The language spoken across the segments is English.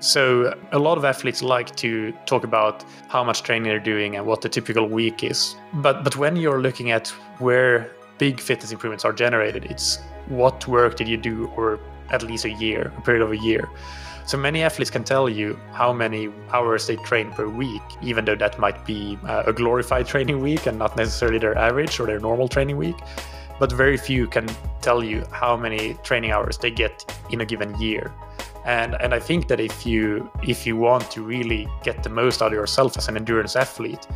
So, a lot of athletes like to talk about how much training they're doing and what the typical week is. But, but when you're looking at where big fitness improvements are generated, it's what work did you do over at least a year, a period of a year. So many athletes can tell you how many hours they train per week, even though that might be uh, a glorified training week and not necessarily their average or their normal training week. But very few can tell you how many training hours they get in a given year and and I think that if you if you want to really get the most out of yourself as an endurance athlete,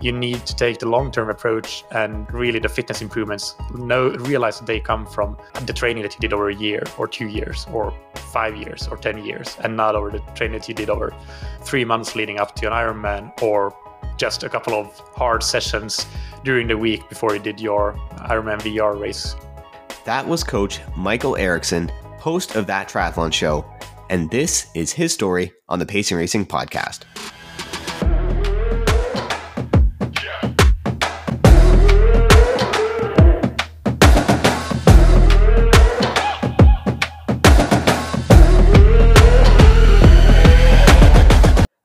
you need to take the long-term approach and really the fitness improvements know realize that they come from the training that you did over a year or two years or five years or ten years, and not over the training that you did over three months leading up to an Ironman or just a couple of hard sessions during the week before you did your Ironman VR race. That was Coach Mikael Eriksson, host of that triathlon show and this is his story on the Pacing Racing podcast.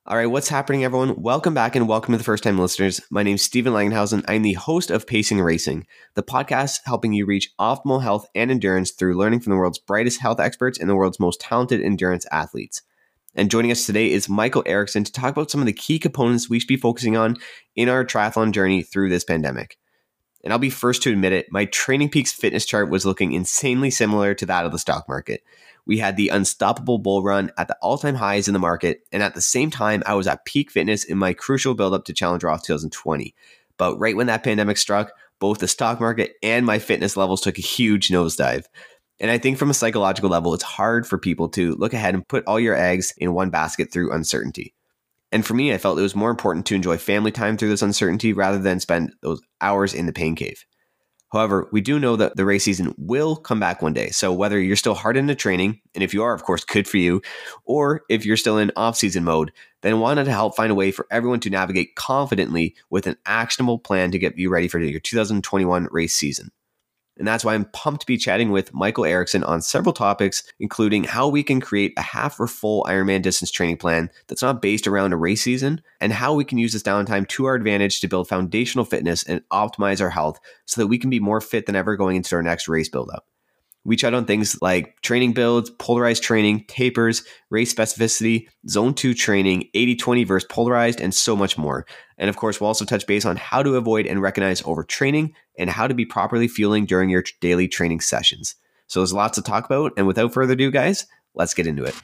All right, what's happening, everyone? Welcome back and welcome to the first time listeners. My name is Stephen Langenhausen. I'm the host of Pacing Racing, the podcast helping you reach optimal health and endurance through learning from the world's brightest health experts and the world's most talented endurance athletes. And joining us today is Mikael Eriksson to talk about some of the key components we should be focusing on in our triathlon journey through this pandemic. And I'll be first to admit it, my Training Peaks fitness chart was looking insanely similar to that of the stock market we had the unstoppable bull run at the all time highs in the market. And at the same time, I was at peak fitness in my crucial buildup to Challenge Roth 2020. But right when that pandemic struck, both the stock market and my fitness levels took a huge nosedive. And I think from a psychological level, it's hard for people to look ahead and put all your eggs in one basket through uncertainty. And for me, I felt it was more important to enjoy family time through this uncertainty rather than spend those hours in the pain cave. However, we do know that the race season will come back one day. So whether you're still hard into training, and if you are, of course, good for you, or if you're still in off-season mode, then wanted to help find a way for everyone to navigate confidently with an actionable plan to get you ready for your 2021 race season. And that's why I'm pumped to be chatting with Mikael Eriksson on several topics, including how we can create a half or full Ironman distance training plan that's not based around a race season, and how we can use this downtime to our advantage to build foundational fitness and optimize our health so that we can be more fit than ever going into our next race buildup. We chat on things like training builds, polarized training, tapers, race specificity, zone two training, 80 20 versus polarized, and so much more. And of course, we'll also touch base on how to avoid and recognize overtraining and how to be properly fueling during your daily training sessions. So there's lots to talk about. And without further ado, guys, let's get into it.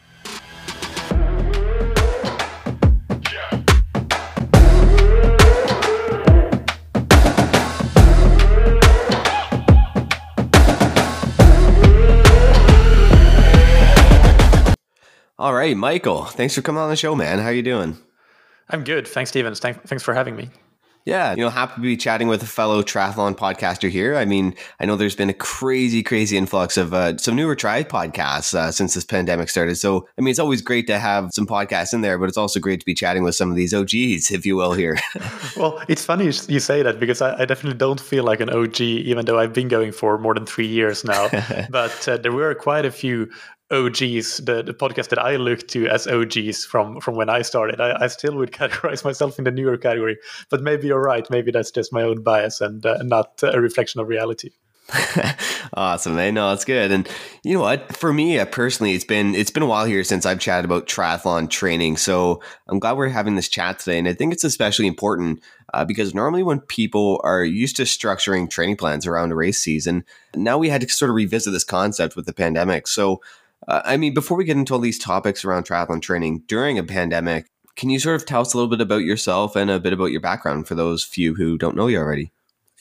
All right, Mikael, thanks for coming on the show, man. How you doing? I'm good. Thanks, Stevens. Thanks for having me. Yeah, you know, happy to be chatting with a fellow triathlon podcaster here. I mean, I know there's been a crazy, crazy influx of uh, some newer tri podcasts uh, since this pandemic started. So, I mean, it's always great to have some podcasts in there, but it's also great to be chatting with some of these OGs, if you will, here. well, it's funny you say that because I, I, definitely don't feel like an OG, even though I've been going for more than three years now. but uh, there were quite a few OGs, the, the podcast that I look to as OGs from from when I started. I, I, still would categorize myself in the newer category, but maybe you're right. Maybe that's just my own bias and uh, not a reflection of reality. awesome, man. No, it's good. And you know what? For me uh, personally, it's been it's been a while here since I've chatted about triathlon training. So I'm glad we're having this chat today, and I think it's especially important uh, because normally when people are used to structuring training plans around a race season, now we had to sort of revisit this concept with the pandemic. So uh, I mean, before we get into all these topics around triathlon training during a pandemic, can you sort of tell us a little bit about yourself and a bit about your background for those few who don't know you already?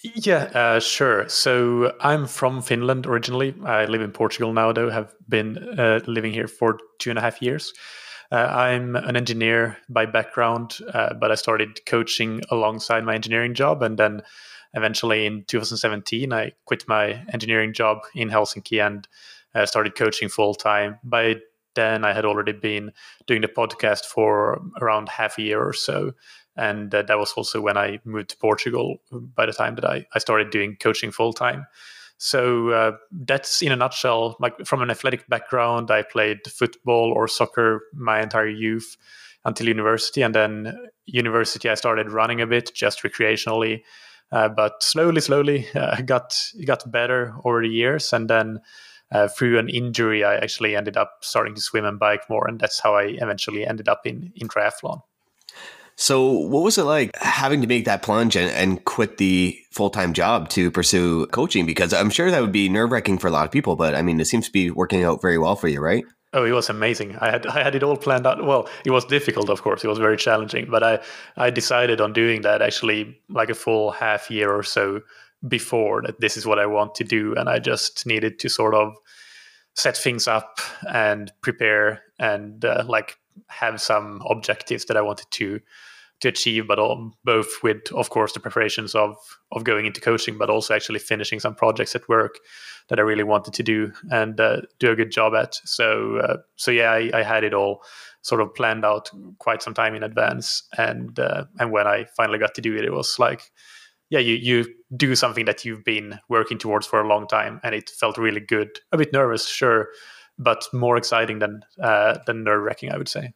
Yeah, uh, sure. So I'm from Finland originally. I live in Portugal now, though. Have been uh, living here for two and a half years. Uh, I'm an engineer by background, uh, but I started coaching alongside my engineering job, and then eventually in 2017 I quit my engineering job in Helsinki and uh, started coaching full time. By then, I had already been doing the podcast for around half a year or so. And uh, that was also when I moved to Portugal by the time that I, I started doing coaching full time. So uh, that's in a nutshell. Like from an athletic background, I played football or soccer my entire youth until university, and then university I started running a bit just recreationally. Uh, but slowly, slowly, uh, got got better over the years, and then uh, through an injury, I actually ended up starting to swim and bike more, and that's how I eventually ended up in in triathlon. So, what was it like having to make that plunge and, and quit the full time job to pursue coaching? Because I'm sure that would be nerve wracking for a lot of people, but I mean, it seems to be working out very well for you, right? Oh, it was amazing. I had I had it all planned out. Well, it was difficult, of course. It was very challenging, but I I decided on doing that actually like a full half year or so before that. This is what I want to do, and I just needed to sort of set things up and prepare and uh, like have some objectives that I wanted to to achieve, but all, both with, of course, the preparations of of going into coaching, but also actually finishing some projects at work that I really wanted to do and uh, do a good job at. So, uh, so yeah, I, I, had it all sort of planned out quite some time in advance, and uh, and when I finally got to do it, it was like, yeah, you you do something that you've been working towards for a long time, and it felt really good. A bit nervous, sure, but more exciting than uh, than nerve wracking, I would say.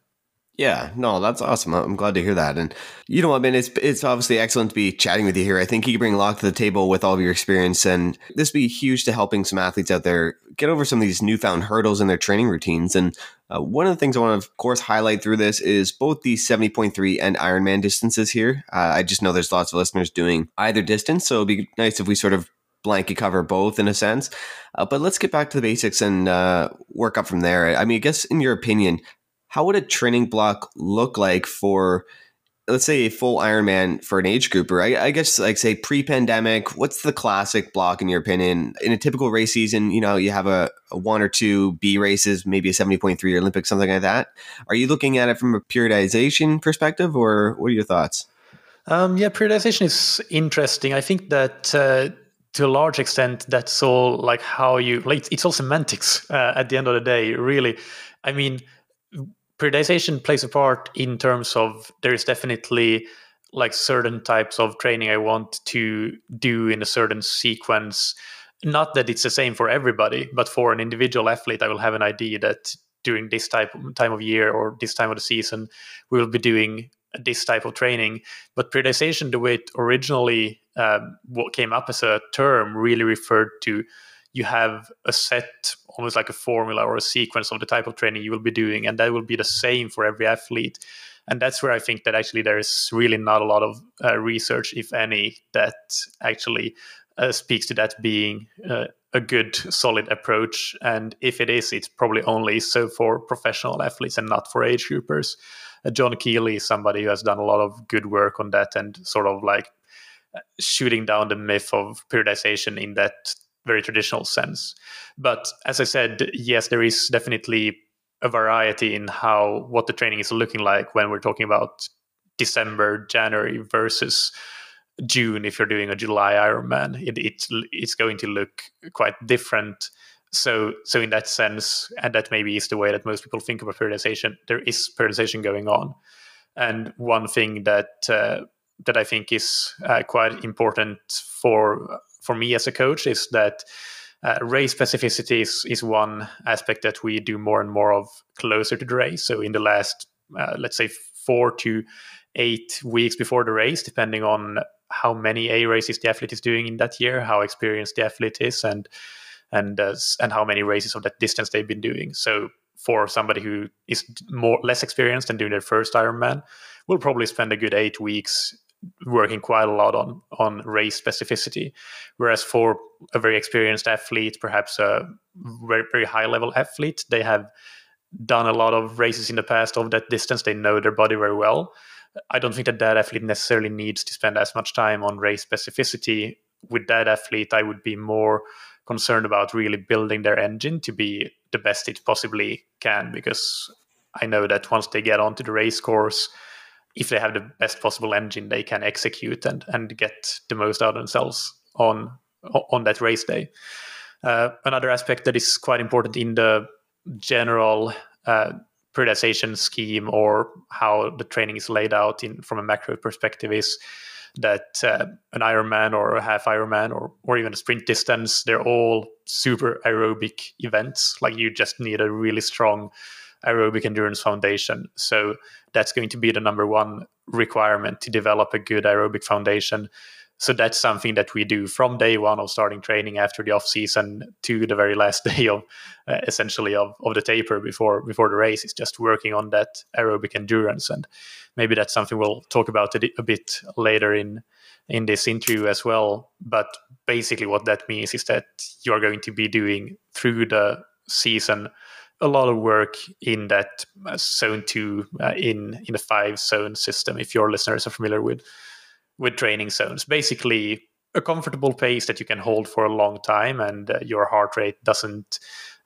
Yeah, no, that's awesome. I'm glad to hear that. And you know what, man, it's it's obviously excellent to be chatting with you here. I think you bring a lot to the table with all of your experience, and this would be huge to helping some athletes out there get over some of these newfound hurdles in their training routines. And uh, one of the things I want to, of course, highlight through this is both the 70.3 and Ironman distances here. Uh, I just know there's lots of listeners doing either distance, so it'd be nice if we sort of blanket cover both in a sense. Uh, but let's get back to the basics and uh, work up from there. I mean, I guess in your opinion, how would a training block look like for let's say a full Ironman for an age grouper? I, I guess like say pre-pandemic, what's the classic block in your opinion? In a typical race season, you know, you have a, a one or two B races, maybe a 70.3 Olympic, something like that. Are you looking at it from a periodization perspective or what are your thoughts? Um, yeah, periodization is interesting. I think that uh, to a large extent, that's all like how you, like, it's all semantics uh, at the end of the day, really. I mean, periodization plays a part in terms of there is definitely like certain types of training I want to do in a certain sequence. Not that it's the same for everybody, but for an individual athlete, I will have an idea that during this type time of year or this time of the season, we will be doing this type of training. But periodization, the way it originally um, what came up as a term, really referred to you have a set almost like a formula or a sequence of the type of training you will be doing and that will be the same for every athlete. And that's where i think that actually there is really not a lot of uh, research if any that actually uh, speaks to that being uh, a good solid approach. And if it is it's probably only so for professional athletes and not for age groupers. Uh, john kiely is somebody who has done a lot of good work on that and sort of like uh, shooting down the myth of periodization in that very traditional sense. But as I said, yes, there is definitely a variety in how what the training is looking like when we're talking about December, January versus June. If you're doing a July Ironman, it, it's it's going to look quite different. So, so in that sense, and that maybe is the way that most people think about periodization. There is periodization going on, and one thing that uh, that I think is uh, quite important for for me as a coach is that uh, race specificity is, is one aspect that we do more and more of closer to the race. So in the last, uh, let's say, four to eight weeks before the race, depending on how many A races the athlete is doing in that year, how experienced the athlete is, and and uh, and how many races of that distance they've been doing. So for somebody who is more less experienced and doing their first Ironman, will probably spend a good eight weeks working quite a lot on on race specificity whereas for a very experienced athlete perhaps a very, very high level athlete they have done a lot of races in the past of that distance. They know their body very well. I don't think that that athlete necessarily needs to spend as much time on race specificity. With that athlete i would be more concerned about really building their engine to be the best it possibly can because i know that once they get onto the race course if they have the best possible engine, they can execute and and get the most out of themselves on on that race day. Uh, another aspect that is quite important in the general uh, periodization scheme or how the training is laid out in from a macro perspective is that uh, an Ironman or a half Ironman or or even a sprint distance, they're all super aerobic events. Like you just need a really strong aerobic endurance foundation. So that's going to be the number one requirement to develop a good aerobic foundation. So that's something that we do from day one of starting training after the off season to the very last day of uh, essentially of, of the taper before before the race is just working on that aerobic endurance and maybe that's something we'll talk about a, a bit later in in this interview as well but basically what that means is that you're going to be doing through the season a lot of work in that uh, zone two uh, in in the five zone system. If your listeners are familiar with with training zones, basically a comfortable pace that you can hold for a long time, and uh, your heart rate doesn't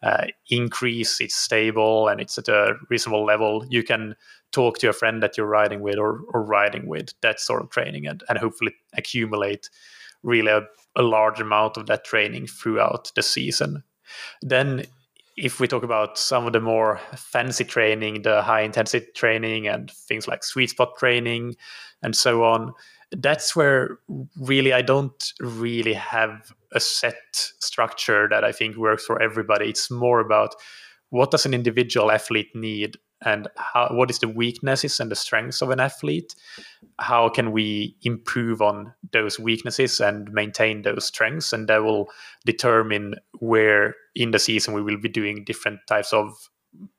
uh, increase. It's stable and it's at a reasonable level. You can talk to a friend that you're riding with or, or riding with that sort of training, and and hopefully accumulate really a, a large amount of that training throughout the season. Then if we talk about some of the more fancy training, the high intensity training and things like sweet spot training and so on, that's where really I don't really have a set structure that I think works for everybody. It's more about what does an individual athlete need and how, what is the weaknesses and the strengths of an athlete? How can we improve on those weaknesses and maintain those strengths? And that will determine where in the season we will be doing different types of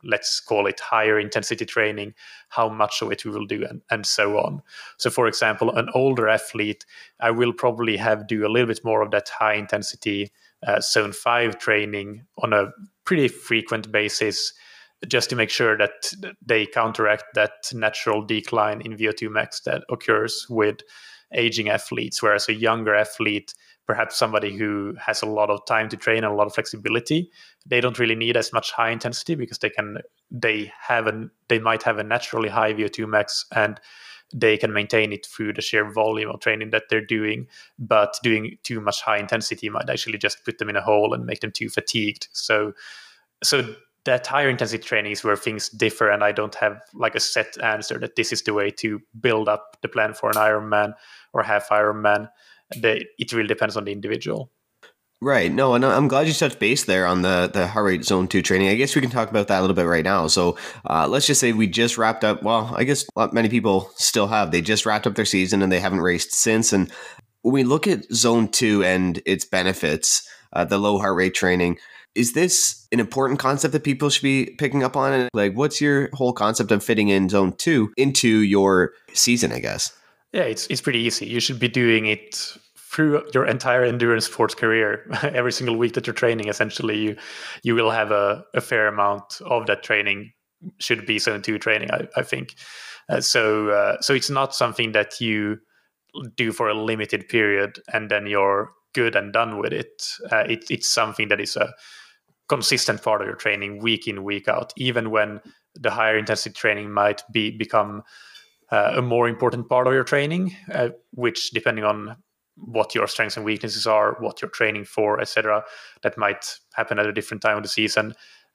let's call it higher intensity training how much of it we will do and, and so on. So for example an older athlete i will probably have do a little bit more of that high intensity uh, zone 5 training on a pretty frequent basis just to make sure that they counteract that natural decline in VO2 max that occurs with aging athletes. Whereas a younger athlete, perhaps somebody who has a lot of time to train and a lot of flexibility, they don't really need as much high intensity because they can they have an they might have a naturally high VO2 max and they can maintain it through the sheer volume of training that they're doing. But doing too much high intensity might actually just put them in a hole and make them too fatigued. So so that higher intensity training is where things differ and i don't have like a set answer that this is the way to build up the plan for an ironman or half ironman the, it really depends on the individual Right. No, and I'm glad you touched base there on the the heart rate zone two training. I guess we can talk about that a little bit right now. So uh, let's just say we just wrapped up. Well, I guess many people still have. They just wrapped up their season and they haven't raced since. And when we look at zone two and its benefits, uh, the low heart rate training, is this an important concept that people should be picking up on? And like, what's your whole concept of fitting in zone two into your season? I guess. Yeah, it's it's pretty easy. You should be doing it through your entire endurance sports career. Every single week that you're training, essentially, you you will have a, a fair amount of that training. Should be zone two training, I, I think. Uh, so uh, so it's not something that you do for a limited period and then you're good and done with it. Uh, it it's something that is a consistent part of your training week in week out even when the higher intensity training might be become uh, a more important part of your training uh, which depending on what your strengths and weaknesses are what you're training for etc that might happen at a different time of the season.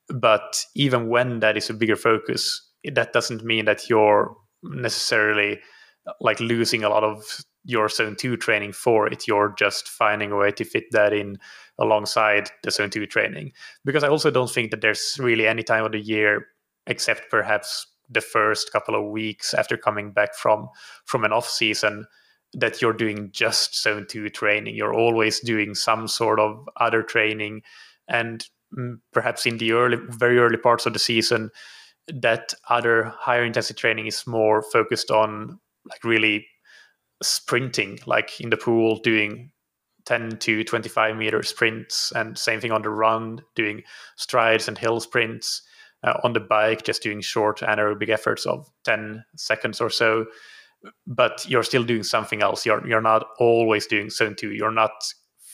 But even when that is a bigger focus that doesn't mean that you're necessarily like losing a lot of your zone 2 training for it you're just finding a way to fit that in alongside the zone 2 training. Because i also don't think that there's really any time of the year except perhaps the first couple of weeks after coming back from from an off season that you're doing just zone 2 training. You're always doing some sort of other training. And mm, perhaps in the early very early parts of the season that other higher intensity training is more focused on like really sprinting, like in the pool, doing 10 to 25 meter sprints, and same thing on the run, doing strides and hill sprints. Uh, on the bike, just doing short anaerobic efforts of 10 seconds or so. But you're still doing something else. You're you're not always doing zone two. You're not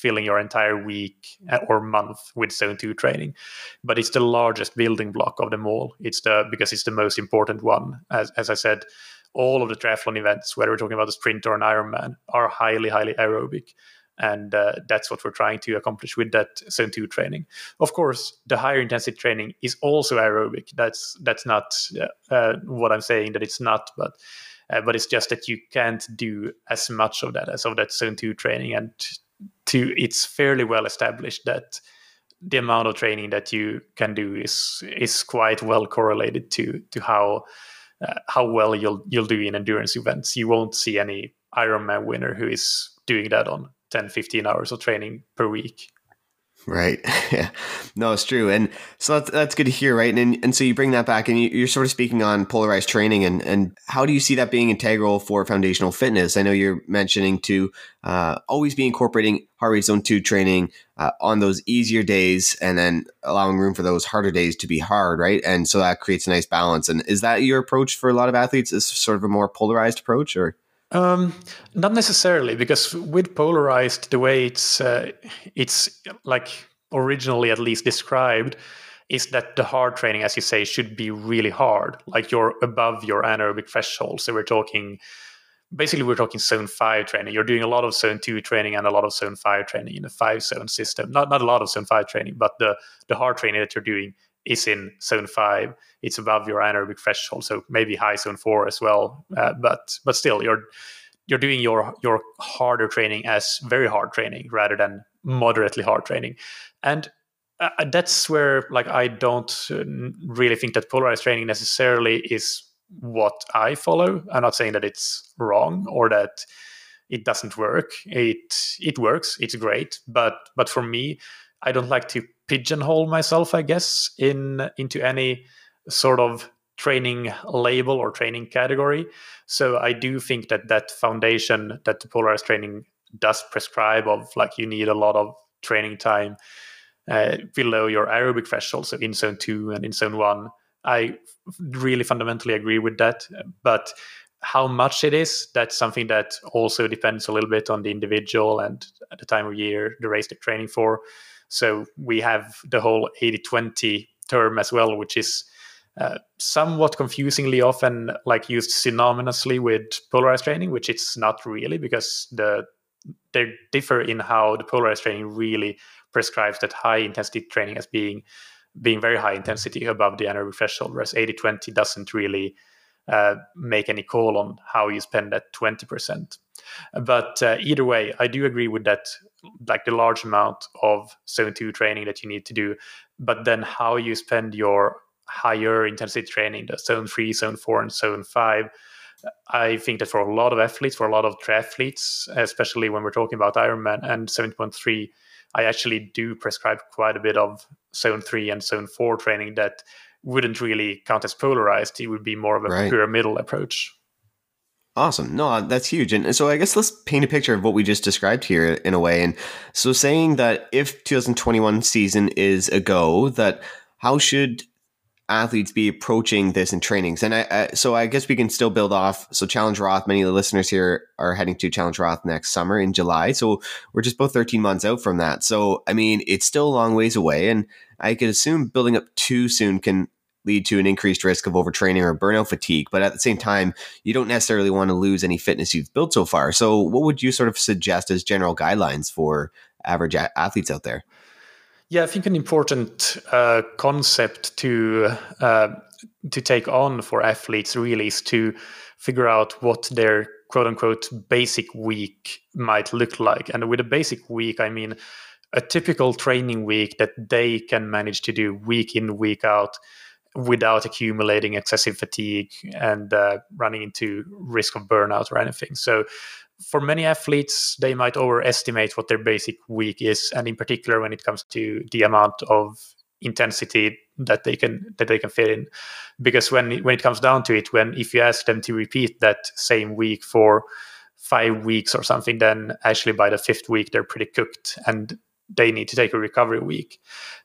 filling your entire week uh, or month with zone two training. But it's the largest building block of them all. It's the because it's the most important one. As as I said, all of the triathlon events, whether we're talking about a sprint or an Ironman, are highly, highly aerobic. And uh, that's what we're trying to accomplish with that Zone 2 training. Of course, the higher intensity training is also aerobic. That's that's not uh, uh, what I'm saying that it's not, but uh, but it's just that you can't do as much of that as of that zone two training and to it's fairly well established that the amount of training that you can do is is quite well correlated to to how uh, how well you'll you'll do in endurance events. You won't see any Ironman winner who is doing that on 10, 15 hours of training per week. Right. Yeah. No, it's true. And so that's, that's good to hear, right? And and so you bring that back and you, are sort of speaking on polarized training and, and how do you see that being integral for foundational fitness? I know you're mentioning to uh, always be incorporating heart rate zone two training uh, on those easier days and then allowing room for those harder days to be hard, right? And so that creates a nice balance. And is that your approach for a lot of athletes? Is sort of a more polarized approach or? Um, not necessarily, because with polarized, the way it's uh, it's like originally at least described is that the hard training, as you say, should be really hard, like you're above your anaerobic threshold. So we're talking, basically, we're talking zone five training. You're doing a lot of zone two training and a lot of zone five training in a five zone system. Not not a lot of zone five training, but the the hard training that you're doing is in zone five. It's above your anaerobic threshold, so maybe high zone four as well. Uh, but but still, you're you're doing your your harder training as very hard training rather than moderately hard training, and uh, uh that's where like I don't uh, really think that polarized training necessarily is what I follow. I'm not saying that it's wrong or that it doesn't work. It it works. It's great, but but for me, I don't like to pigeonhole myself, I guess, in into any sort of training label or training category. So I do think that that foundation that the polarized training does prescribe of like you need a lot of training time uh, below your aerobic threshold, so in zone two and in zone one. I really fundamentally agree with that, but how much it is, that's something that also depends a little bit on the individual and at the time of year, the race they're training for. So we have the whole 80 20 term as well, which is uh, somewhat confusingly often like used synonymously with polarized training, which it's not really because the they differ in how the polarized training really prescribes that high intensity training as being being very high intensity above the anaerobic threshold, whereas 80-20 doesn't really uh, make any call on how you spend that 20%. But uh, either way, I do agree with that, like the large amount of zone two training that you need to do. But then how you spend your higher intensity training, the zone three, zone four, and zone five, I think that for a lot of athletes, for a lot of triathletes, especially when we're talking about Ironman and 7.3, I actually do prescribe quite a bit of zone three and zone four training that wouldn't really count as polarized. It would be more of a right. pyramidal approach. Awesome. No, uh, that's huge. And so I guess let's paint a picture of what we just described here in a way. And so saying that if 2021 season is a go, that how should athletes be approaching this in trainings? And I, I, so I guess we can still build off. So Challenge Roth, many of the listeners here are heading to Challenge Roth next summer in July. So we're just both 13 months out from that. So, I mean, it's still a long ways away. And I could assume building up too soon can lead to an increased risk of overtraining or burnout fatigue. But at the same time, you don't necessarily want to lose any fitness you've built so far. So, what would you sort of suggest as general guidelines for average athletes out there? Yeah, I think an important uh, concept to uh, to take on for athletes really is to figure out what their quote unquote basic week might look like. And with a basic week, I mean a typical training week that they can manage to do week in, week out without accumulating excessive fatigue and uh, running into risk of burnout or anything. So for many athletes, they might overestimate what their basic week is, and in particular when it comes to the amount of intensity that they can that they can fit in. Because when when it comes down to it, when if you ask them to repeat that same week for five weeks or something, then actually by the fifth week they're pretty cooked and they need to take a recovery week.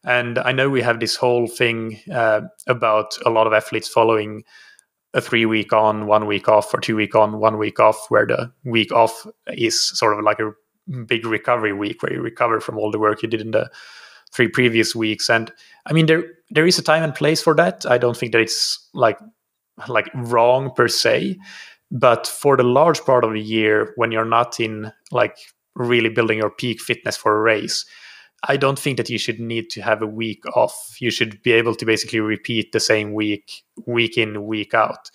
And I know we have this whole thing uh, about a lot of athletes following a three week on, one week off, or two week on, one week off, where the week off is sort of like a big recovery week where you recover from all the work you did in the three previous weeks. And I mean, there there is a time and place for that. I don't think that it's like like wrong per se, but for the large part of the year when you're not in like really building your peak fitness for a race, I don't think that you should need to have a week off. You should be able to basically repeat the same week, week in, week out.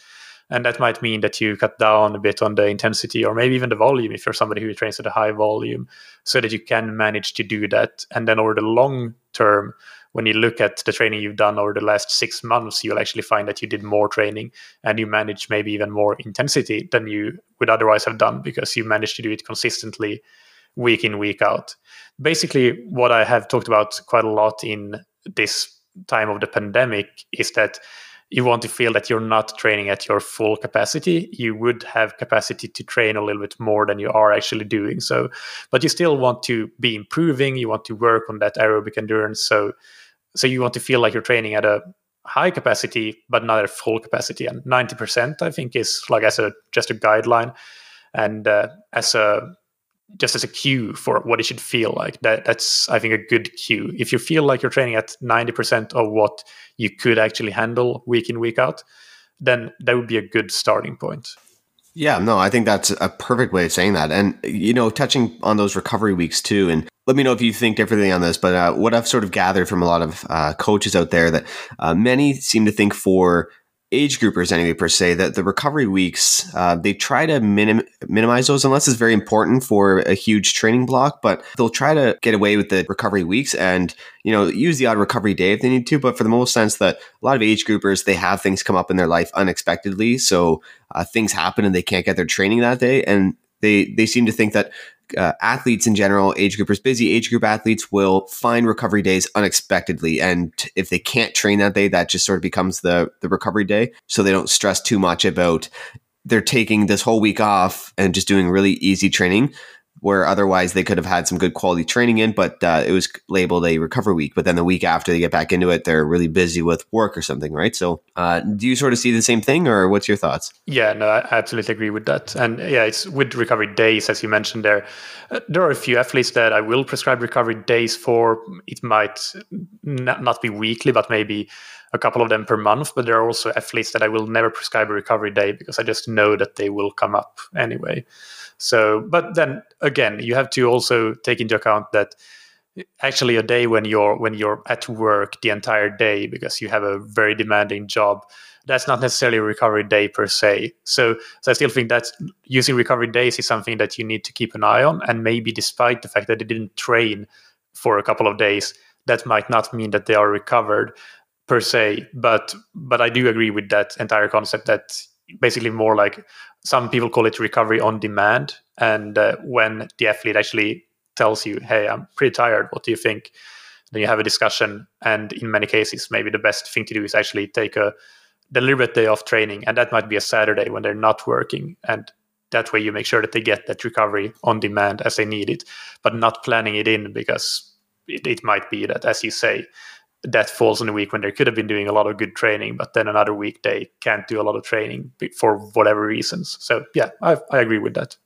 and that might mean that you cut down a bit on the intensity or maybe even the volume if you're somebody who trains at a high volume so that you can manage to do that and then over the long term when you look at the training you've done over the last six months you'll actually find that you did more training and you manage maybe even more intensity than you would otherwise have done because you managed to do it consistently week in week out basically what i have talked about quite a lot in this time of the pandemic is that you want to feel that you're not training at your full capacity. You would have capacity to train a little bit more than you are actually doing so, but you still want to be improving. You want to work on that aerobic endurance. So, so you want to feel like you're training at a high capacity, but not at full capacity. And 90%, I think, is like as a just a guideline and uh, as a just as a cue for what it should feel like. That that's I think a good cue. If you feel like you're training at 90% of what you could actually handle week in week out, then that would be a good starting point. Yeah, no, I think that's a perfect way of saying that. And you know, touching on those recovery weeks too and let me know if you think differently on this, but uh, what I've sort of gathered from a lot of uh, coaches out there that uh, many seem to think for age groupers anyway per se that the recovery weeks uh, they try to minim- minimize those unless it's very important for a huge training block but they'll try to get away with the recovery weeks and you know use the odd recovery day if they need to but for the most sense that a lot of age groupers they have things come up in their life unexpectedly so uh, things happen and they can't get their training that day and they they seem to think that uh, athletes in general, age groupers, busy age group athletes will find recovery days unexpectedly, and if they can't train that day, that just sort of becomes the the recovery day. So they don't stress too much about they're taking this whole week off and just doing really easy training where otherwise they could have had some good quality training in, but uh, it was labeled a recovery week. But then the week after they get back into it, they're really busy with work or something, right? So, uh, do you sort of see the same thing, or what's your thoughts? Yeah, no, I absolutely agree with that. And yeah, it's with recovery days, as you mentioned there. Uh, there are a few athletes that I will prescribe recovery days for. It might not be weekly, but maybe a couple of them per month. But there are also athletes that I will never prescribe a recovery day because I just know that they will come up anyway. So, but then again, you have to also take into account that actually a day when you're when you're at work the entire day because you have a very demanding job that's not necessarily a recovery day per se so so i still think that using recovery days is something that you need to keep an eye on and maybe despite the fact that they didn't train for a couple of days that might not mean that they are recovered per se but but i do agree with that entire concept that basically more like some people call it recovery on demand. And uh, when the athlete actually tells you, "Hey, I'm pretty tired. What do you think?" Then you have a discussion, and in many cases, maybe the best thing to do is actually take a deliberate day off training, and that might be a Saturday when they're not working, and that way you make sure that they get that recovery on demand as they need it, but not planning it in because it, it might be that, as you say, that falls in a week when they could have been doing a lot of good training, but then another week they can't do a lot of training for whatever reasons. So yeah, I, I agree with that.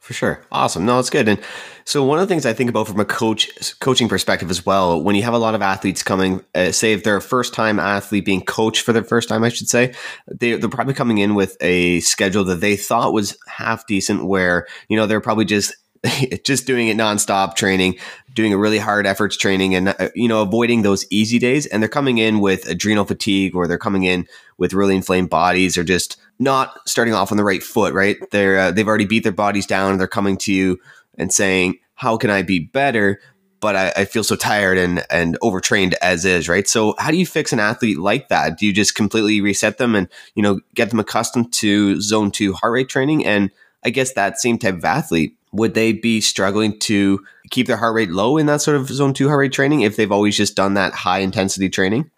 For sure. Awesome. No, it's good. And so one of the things I think about from a coach coaching perspective as well, when you have a lot of athletes coming, uh, say if they're a first time athlete being coached for the first time, I should say, they, they're probably coming in with a schedule that they thought was half decent where, you know, they're probably just just doing it nonstop training, doing a really hard efforts training and, uh, you know, avoiding those easy days. And they're coming in with adrenal fatigue or they're coming in with really inflamed bodies or just not starting off on the right foot, right? They're, uh, they've already beat their bodies down and they're coming to you and saying, how can I be better? But I, I feel so tired and, and overtrained as is, right? So how do you fix an athlete like that? Do you just completely reset them and, you know, get them accustomed to zone two heart rate training? And I guess that same type of athlete, would they be struggling to keep their heart rate low in that sort of zone two heart rate training if they've always just done that high intensity training?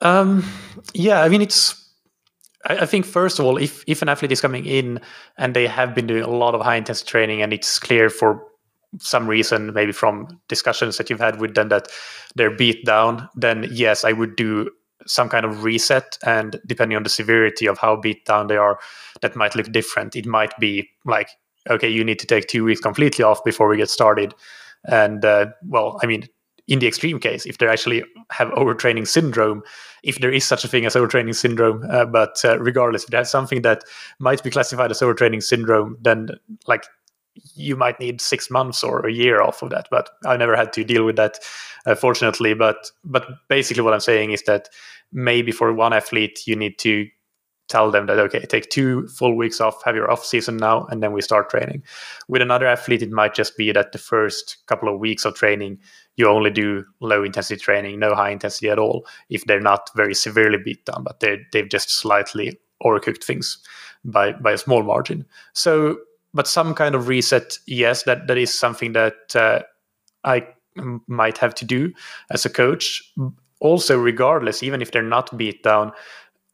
Um, yeah, I mean, it's. I, I think first of all, if if an athlete is coming in and they have been doing a lot of high intensity training, and it's clear for some reason, maybe from discussions that you've had with them, that they're beat down, then yes, I would do some kind of reset. And depending on the severity of how beat down they are, that might look different. It might be like okay, you need to take two weeks completely off before we get started. And uh, well, I mean, in the extreme case, if they actually have overtraining syndrome, if there is such a thing as overtraining syndrome, uh, but uh, regardless, if that's something that might be classified as overtraining syndrome, then like you might need six months or a year off of that. But I never had to deal with that, uh, fortunately. But but basically, what I'm saying is that maybe for one athlete, you need to tell them that okay take two full weeks off have your off season now and then we start training. With another athlete it might just be that the first couple of weeks of training you only do low intensity training no high intensity at all if they're not very severely beat down but they they've just slightly overcooked things by by a small margin. So but some kind of reset yes that that is something that uh, i might have to do as a coach. Also regardless even if they're not beat down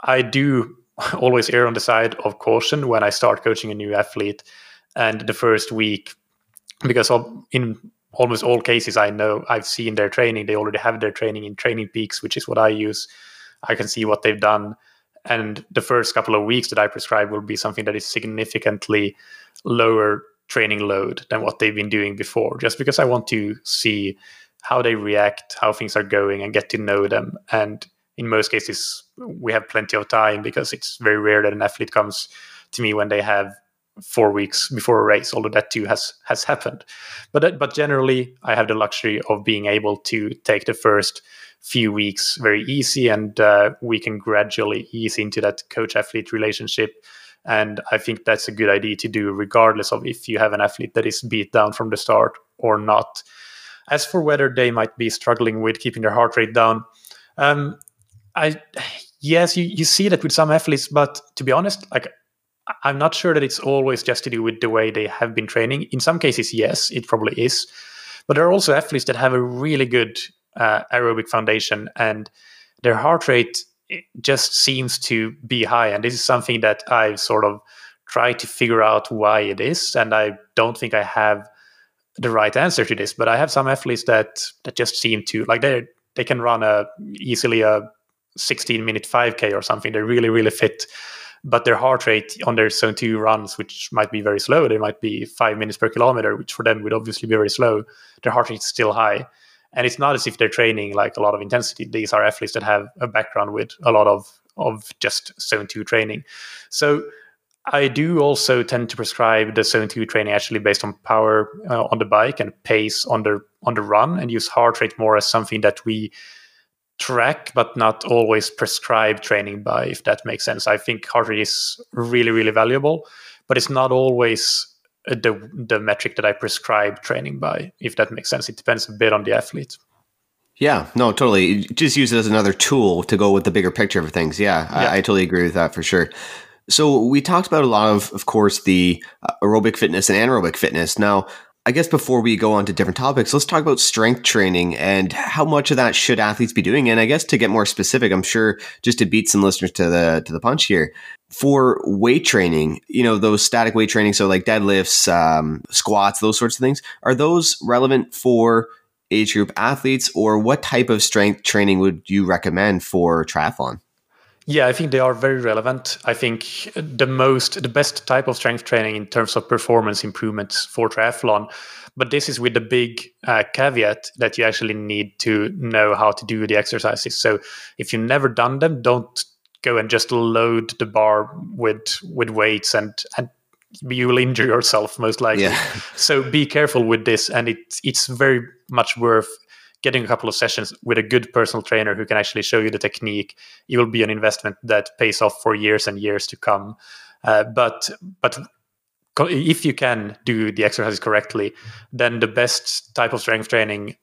i do always err on the side of caution when I start coaching a new athlete. And the first week, because in almost all cases I know I've seen their training, they already have their training in Training Peaks, which is what I use. I can see what they've done. And the first couple of weeks that I prescribe will be something that is significantly lower training load than what they've been doing before, just because I want to see how they react, how things are going, and get to know them. And in most cases we have plenty of time because it's very rare that an athlete comes to me when they have four weeks before a race although that too has has happened. But but generally i have the luxury of being able to take the first few weeks very easy and uh, we can gradually ease into that coach athlete relationship. And i think that's a good idea to do regardless of if you have an athlete that is beat down from the start or not. As for whether they might be struggling with keeping their heart rate down um, I yes, you, you see that with some athletes, but to be honest, like I'm not sure that it's always just to do with the way they have been training. In some cases, yes, it probably is. But there are also athletes that have a really good uh, aerobic foundation and their heart rate just seems to be high. And this is something that I've sort of tried to figure out why it is. And I don't think I have the right answer to this, but I have some athletes that that just seem to like they they can run a easily a 16 minute 5k or something they're really really fit. But their heart rate on their zone 2 runs which might be very slow they might be 5 minutes per kilometer which for them would obviously be very slow their heart rate is still high. And it's not as if they're training like a lot of intensity. These are athletes that have a background with a lot of of just zone 2 training. So I do also tend to prescribe the zone two training actually based on power uh, on the bike and pace on the on the run, and use heart rate more as something that we track but not always prescribe training by if that makes sense. I think heart rate is really really valuable but it's not always uh, the the metric that i prescribe training by if that makes sense. It depends a bit on the athlete. Yeah no totally. Just use it as another tool to go with the bigger picture of things. Yeah, yeah. I, I totally agree with that for sure. So we talked about a lot of of course the uh, aerobic fitness and anaerobic fitness. Now I guess before we go on to different topics, let's talk about strength training and how much of that should athletes be doing. And I guess to get more specific, I'm sure just to beat some listeners to the to the punch here, for weight training, you know those static weight training, so like deadlifts, um, squats, those sorts of things, are those relevant for age group athletes, or what type of strength training would you recommend for triathlon? Yeah, I think they are very relevant. I think the most, the best type of strength training in terms of performance improvements for triathlon. But this is with the big uh, caveat that you actually need to know how to do the exercises. So if you've never done them, don't go and just load the bar with with weights and and you will injure yourself most likely. Yeah. so be careful with this, and it it's very much worth getting a couple of sessions with a good personal trainer who can actually show you the technique, it will be an investment that pays off for years and years to come. Uh, but but if you can do the exercises correctly, then the best type of strength training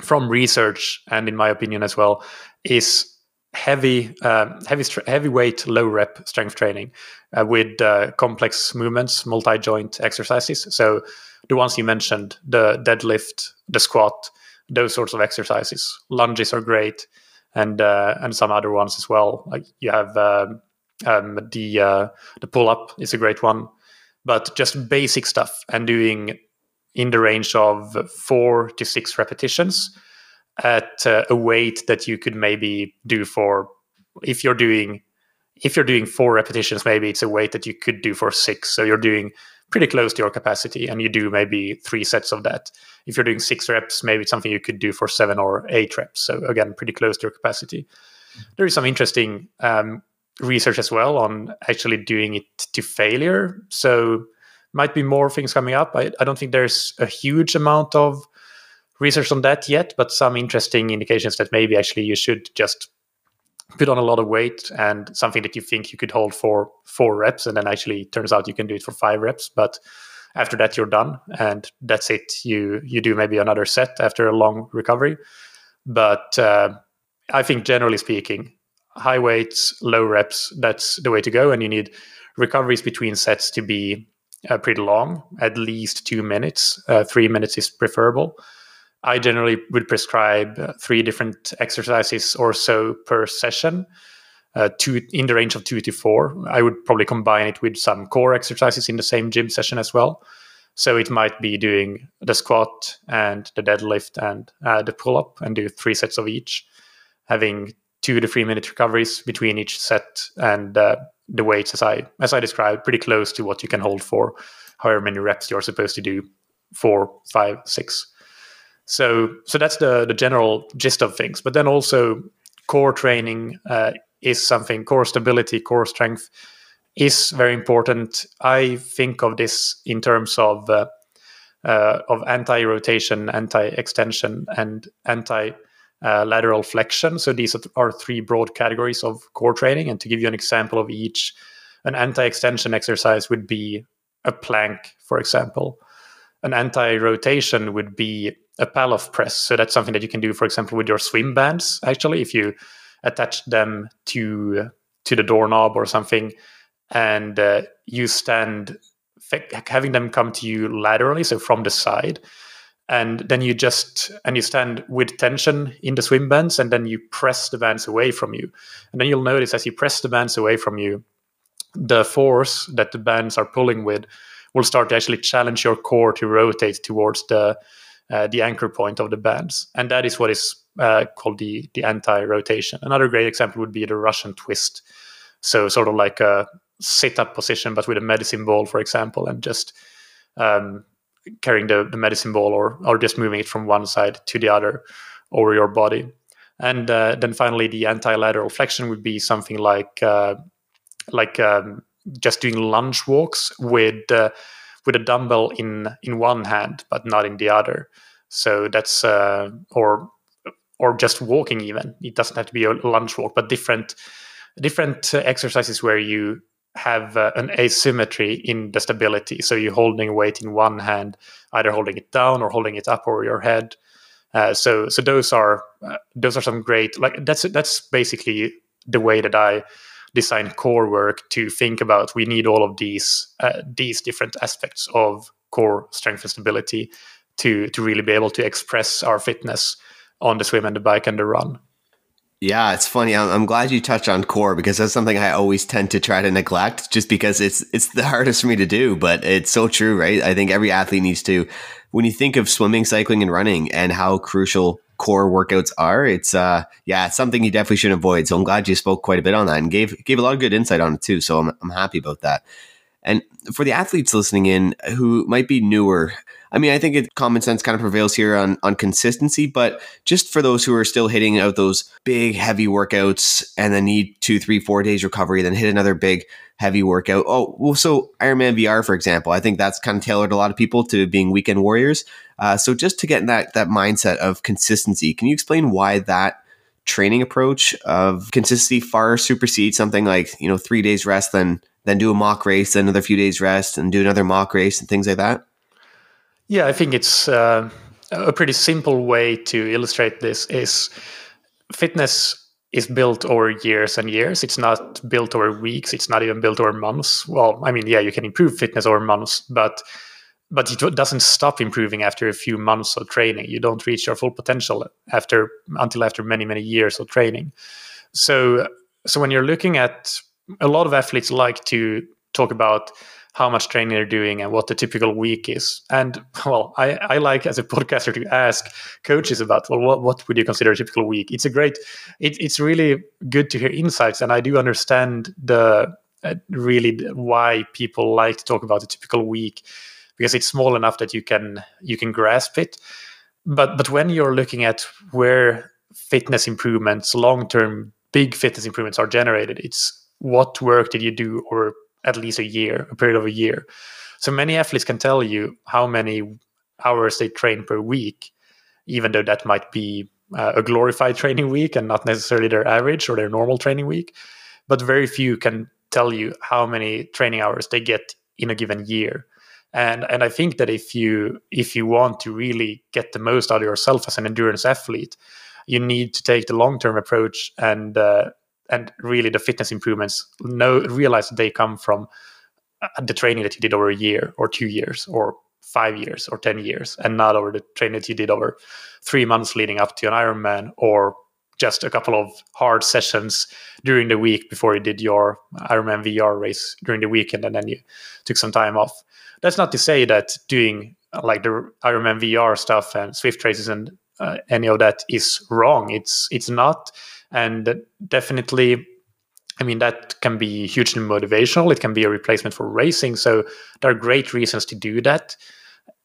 from research and in my opinion as well is heavy uh, heavy heavy weight low rep strength training uh, with uh, complex movements multi joint exercises so the ones you mentioned the deadlift the squat those sorts of exercises. Lunges are great, and uh, and some other ones as well. Like you have um, um, the uh, the pull up is a great one, but just basic stuff and doing in the range of four to six repetitions at uh, a weight that you could maybe do for if you're doing if you're doing four repetitions maybe it's a weight that you could do for six so you're doing pretty close to your capacity and you do maybe three sets of that. If you're doing six reps maybe it's something you could do for seven or eight reps. So again pretty close to your capacity. There is some interesting um, research as well on actually doing it to failure. So might be more things coming up. I, I don't think there's a huge amount of research on that yet but some interesting indications that maybe actually you should just put on a lot of weight and something that you think you could hold for four reps and then actually turns out you can do it for five reps but after that you're done and that's it. You you do maybe another set after a long recovery. But uh, i think generally speaking high weights low reps that's the way to go and you need recoveries between sets to be uh, pretty long at least two minutes. Uh, three minutes is preferable I generally would prescribe uh, three different exercises or so per session, uh, two in the range of two to four. I would probably combine it with some core exercises in the same gym session as well. So it might be doing the squat and the deadlift and uh, the pull up and do three sets of each, having two to three minute recoveries between each set and uh, the weights as I as I described, pretty close to what you can hold for however many reps you're supposed to do, four, five, six. So so that's the the general gist of things. But then also core training uh, is something core stability, core strength is very important. I think of this in terms of uh, uh, of anti-rotation, anti-extension, and anti-lateral flexion. So these are three broad categories of core training. And to give you an example of each, an anti-extension exercise would be a plank, for example. An anti-rotation would be a Pallof press. So that's something that you can do, for example, with your swim bands. Actually, if you attach them to to the doorknob or something, and uh, you stand having them come to you laterally, so from the side, and then you just and you stand with tension in the swim bands, and then you press the bands away from you, and then you'll notice as you press the bands away from you, the force that the bands are pulling with will start to actually challenge your core to rotate towards the uh, the anchor point of the bands, and that is what is uh, called the the anti-rotation. Another great example would be the Russian twist, so sort of like a sit-up position, but with a medicine ball, for example, and just um, carrying the, the medicine ball or or just moving it from one side to the other over your body. And uh, then finally, the anti-lateral flexion would be something like uh, like um, just doing lunge walks with uh, with a dumbbell in in one hand but not in the other. So that's uh, or or just walking even. It doesn't have to be a lunge walk, but different different exercises where you have uh, an asymmetry in the stability. So you're holding weight in one hand, either holding it down or holding it up over your head. Uh, so so those are uh, those are some great like that's that's basically the way that I design core work to think about we need all of these uh, these different aspects of core strength and stability to to really be able to express our fitness on the swim and the bike and the run yeah, it's funny. I'm, I'm, glad you touched on core because that's something I always tend to try to neglect just because it's it's the hardest for me to do, but it's so true, right? I think every athlete needs to when you think of swimming, cycling and running and how crucial core workouts are, it's uh yeah, it's something you definitely should avoid. So I'm glad you spoke quite a bit on that and gave gave a lot of good insight on it too. So I'm I'm happy about that. And for the athletes listening in who might be newer, I mean, I think it, common sense kind of prevails here on, on consistency, but just for those who are still hitting out those big, heavy workouts and then need two, three, four days recovery, then hit another big, heavy workout. Oh, well, so Ironman VR, for example, I think that's kind of tailored a lot of people to being weekend warriors. Uh, so just to get in that that mindset of consistency, can you explain why that training approach of consistency far supersedes something like you know three days rest, then then do a mock race, then another few days rest, and do another mock race and things like that? Yeah, I think it's uh, a pretty simple way to illustrate this is fitness is built over years and years. It's not built over weeks. It's not even built over months. Well, I mean, yeah, you can improve fitness over months, but but it doesn't stop improving after a few months of training. You don't reach your full potential after until after many many years of training. So so when you're looking at a lot of athletes like to talk about how much training they're doing and what the typical week is. And well, I, I like as a podcaster to ask coaches about well, what, what would you consider a typical week? It's a great, it, it's really good to hear insights, and I do understand the uh, really why people like to talk about a typical week because it's small enough that you can you can grasp it. But but when you're looking at where fitness improvements, long term big fitness improvements are generated, it's what work did you do over at least a year, a period of a year. So many athletes can tell you how many hours they train per week, even though that might be uh, a glorified training week and not necessarily their average or their normal training week. But very few can tell you how many training hours they get in a given year. And and I think that if you if you want to really get the most out of yourself as an endurance athlete, you need to take the long term approach and uh, and really the fitness improvements know realize that they come from uh, the training that you did over a year or two years or five years or 10 years and not over the training that you did over three months leading up to an Ironman or just a couple of hard sessions during the week before you did your Ironman VR race during the weekend and then you took some time off. That's not to say that doing uh, like the Ironman VR stuff and Zwift races and uh, any of that is wrong. It's it's not, and definitely I mean, that can be hugely motivational. It can be a replacement for racing. So there are great reasons to do that.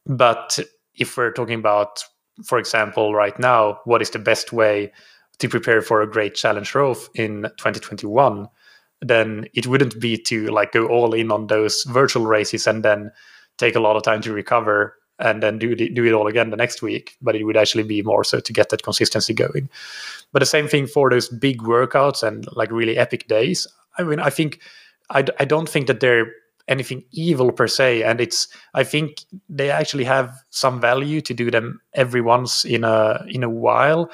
But if we're talking about, for example, right now, what is the best way to prepare for a great challenge Roth in 2021, then it wouldn't be to like go all in on those virtual races and then take a lot of time to recover and then do do it all again the next week. But it would actually be more so to get that consistency going. But the same thing for those big workouts and like really epic days. I mean, I think I, I don't think that they're anything evil per se, and it's I think they actually have some value to do them every once in a in a while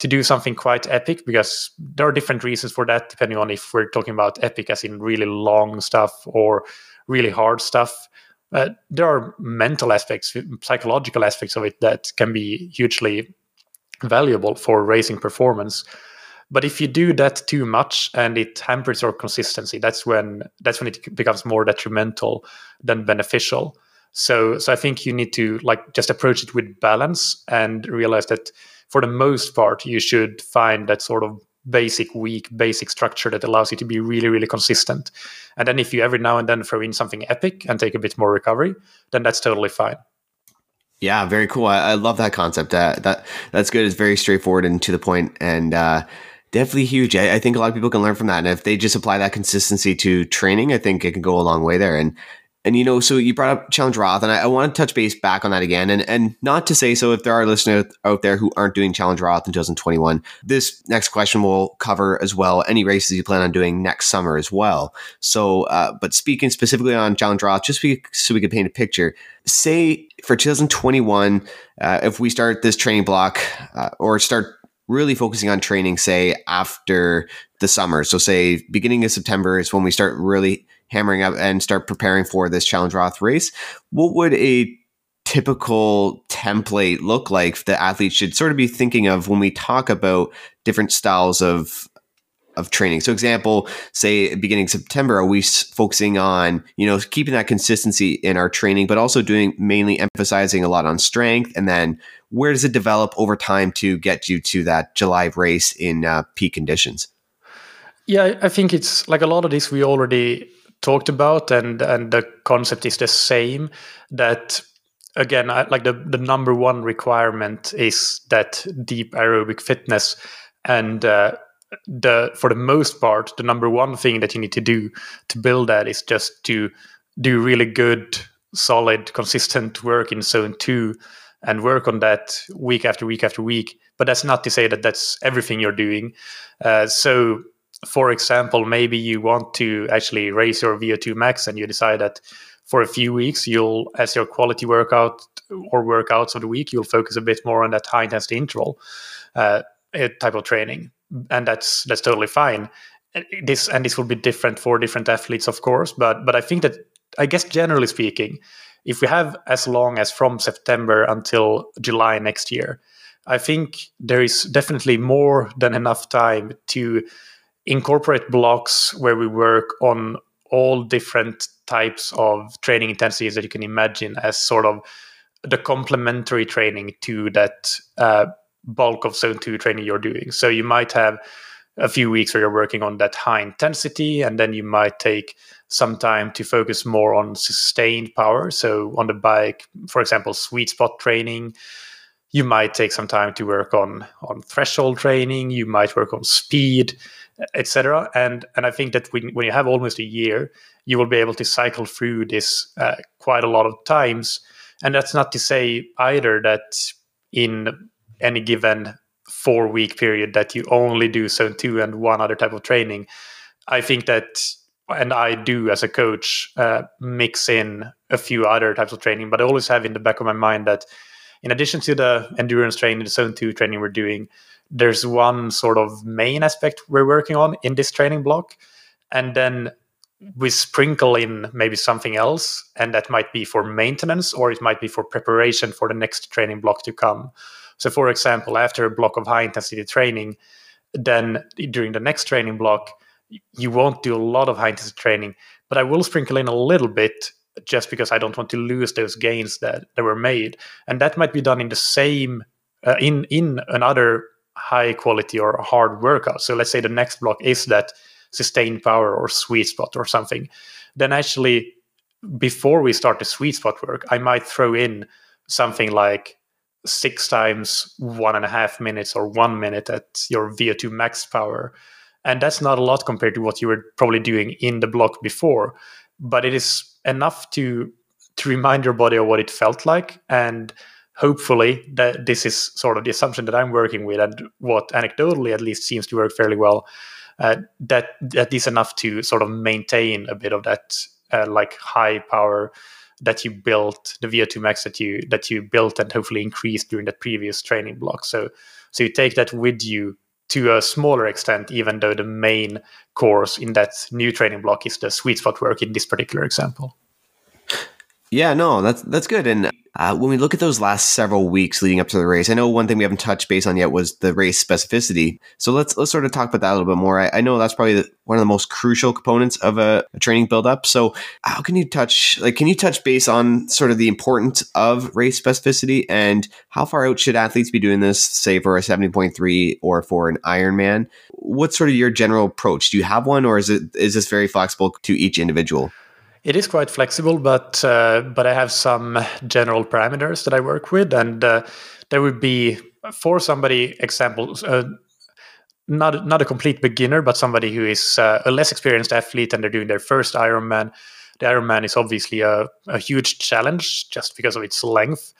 to do something quite epic because there are different reasons for that depending on if we're talking about epic as in really long stuff or really hard stuff uh, there are mental aspects, psychological aspects of it that can be hugely valuable for raising performance. But if you do that too much and it hampers your consistency, that's when that's when it becomes more detrimental than beneficial. So, so I think you need to like just approach it with balance and realize that for the most part, you should find that sort of basic week basic structure that allows you to be really really consistent. And then if you every now and then throw in something epic and take a bit more recovery then that's totally fine. Yeah very cool. I, I love that concept. Uh, that that's good. It's very straightforward and to the point and uh, definitely huge. I, I, think a lot of people can learn from that. And if they just apply that consistency to training i think it can go a long way there. And and you know, so you brought up Challenge Roth, and I, I, want to touch base back on that again, and and not to say so if there are listeners out there who aren't doing Challenge Roth in 2021, this next question will cover as well any races you plan on doing next summer as well. So, uh, but speaking specifically on Challenge Roth, just so we could paint a picture, say for 2021, uh, if we start this training block uh, or start really focusing on training, say after the summer, so say beginning of September is when we start really hammering up and start preparing for this Challenge Roth race, what would a typical template look like that athletes should sort of be thinking of when we talk about different styles of of training. So example, say beginning September, are we focusing on, you know, keeping that consistency in our training, but also doing mainly emphasizing a lot on strength. And then where does it develop over time to get you to that July race in uh, peak conditions? Yeah, I think it's like a lot of this we already talked about and and the concept is the same that again I, like the the number one requirement is that deep aerobic fitness and uh, the for the most part the number one thing that you need to do to build that is just to do really good solid consistent work in zone 2 and work on that week after week after week. But that's not to say that that's everything you're doing. Uh, so for example, maybe you want to actually raise your VO2 max and you decide that for a few weeks, you'll, as your quality workout or workouts of the week, you'll focus a bit more on that high intensity interval uh, type of training. And that's, that's totally fine. This, and this will be different for different athletes, of course. But, but I think that, I guess, generally speaking, if we have as long as from September until July next year, I think there is definitely more than enough time to incorporate blocks where we work on all different types of training intensities that you can imagine as sort of the complementary training to that uh, bulk of zone two training you're doing. So you might have a few weeks where you're working on that high intensity, and then you might take some time to focus more on sustained power. So on the bike, for example, sweet spot training. You might take some time to work on on threshold training. You might work on speed etc. And and I think that when when you have almost a year, you will be able to cycle through this uh, quite a lot of times. And that's not to say either that in any given four week period that you only do zone two and one other type of training. I think that, and I do as a coach, uh, mix in a few other types of training, but I always have in the back of my mind that in addition to the endurance training, the zone two training we're doing, there's one sort of main aspect we're working on in this training block. And then we sprinkle in maybe something else, and that might be for maintenance or it might be for preparation for the next training block to come. So, for example, after a block of high intensity training, then during the next training block, you won't do a lot of high intensity training, but I will sprinkle in a little bit just because I don't want to lose those gains that, that were made. And that might be done in the same, uh, in, in another high quality or hard workout. So, let's say the next block is that sustained power or sweet spot or something. Then, actually, before we start the sweet spot work, I might throw in something like six times one and a half minutes or one minute at your VO2 max power. And that's not a lot compared to what you were probably doing in the block before, but it is enough to to remind your body of what it felt like and hopefully that this is sort of the assumption that I'm working with and what anecdotally at least seems to work fairly well uh, that that is enough to sort of maintain a bit of that uh, like high power that you built, the VO2 max that you that you built and hopefully increased during that previous training block. So so you take that with you to a smaller extent, even though the main course in that new training block is the sweet spot work in this particular example. Yeah, no, that's that's good. And uh, when we look at those last several weeks leading up to the race, I know one thing we haven't touched base on yet was the race specificity. So let's let's sort of talk about that a little bit more. I, I know that's probably the, one of the most crucial components of a, a training build up. So how can you touch like can you touch base on sort of the importance of race specificity and how far out should athletes be doing this, say for a seventy point three or for an Ironman? What's sort of your general approach? Do you have one, or is it is this very flexible to each individual? It is quite flexible, but uh, but I have some general parameters that I work with, and uh, there would be for somebody examples. Uh, not not a complete beginner, but somebody who is uh, a less experienced athlete and they're doing their first Ironman. The Ironman is obviously a, a huge challenge just because of its length,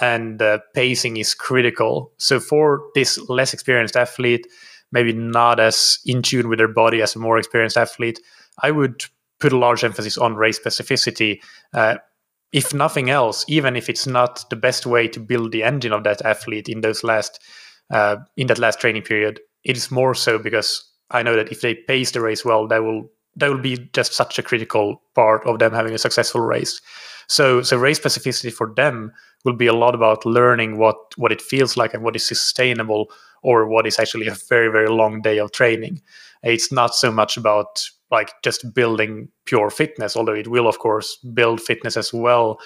and uh, pacing is critical. So for this less experienced athlete, maybe not as in tune with their body as a more experienced athlete, I would put a large emphasis on race specificity. Uh, if nothing else, even if it's not the best way to build the engine of that athlete in those last uh, in that last training period, it is more so because I know that if they pace the race well, that will that will be just such a critical part of them having a successful race. So so race specificity for them will be a lot about learning what what it feels like and what is sustainable or what is actually a very very long day of training. It's not so much about like just building pure fitness, although it will, of course, build fitness as well.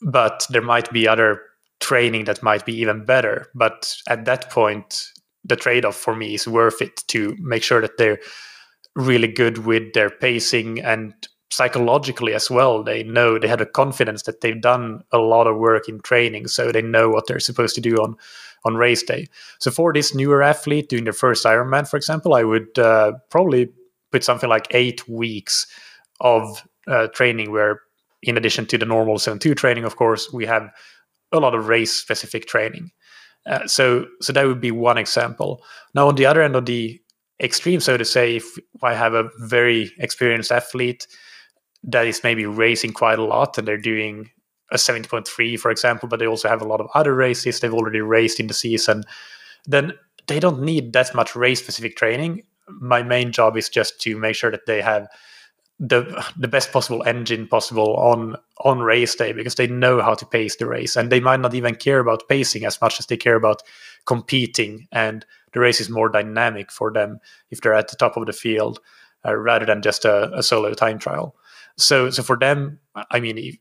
But there might be other training that might be even better. But at that point, the trade off for me is worth it to make sure that they're really good with their pacing and psychologically as well. They know they have a confidence that they've done a lot of work in training, so they know what they're supposed to do on on race day. So for this newer athlete doing their first Ironman, for example, I would uh, probably with something like eight weeks of uh, training where in addition to the normal zone 2 training of course we have a lot of race specific training. Uh, so so that would be one example. Now on the other end of the extreme so to say if i have a very experienced athlete that is maybe racing quite a lot and they're doing a 70.3 for example but they also have a lot of other races they've already raced in the season then they don't need that much race specific training my main job is just to make sure that they have the the best possible engine possible on on race day because they know how to pace the race and they might not even care about pacing as much as they care about competing and the race is more dynamic for them if they're at the top of the field uh, rather than just a, a, solo time trial. So so for them i mean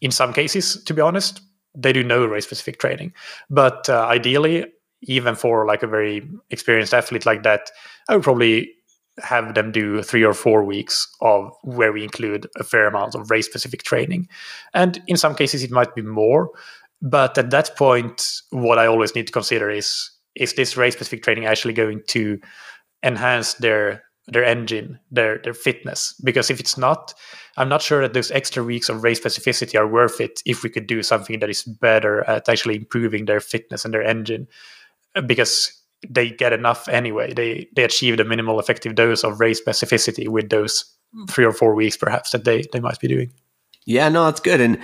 in some cases to be honest they do no race specific training. But uh, ideally even for like a very experienced athlete like that, I would probably have them do three or four weeks of where we include a fair amount of race specific training. And in some cases, it might be more. But at that point, what I always need to consider is is this race specific training actually going to enhance their their engine, their their fitness? Because if it's not, I'm not sure that those extra weeks of race specificity are worth it if we could do something that is better at actually improving their fitness and their engine because they get enough anyway. They they achieve the minimal effective dose of race specificity with those three or four weeks perhaps that they they might be doing. Yeah, no, that's good. And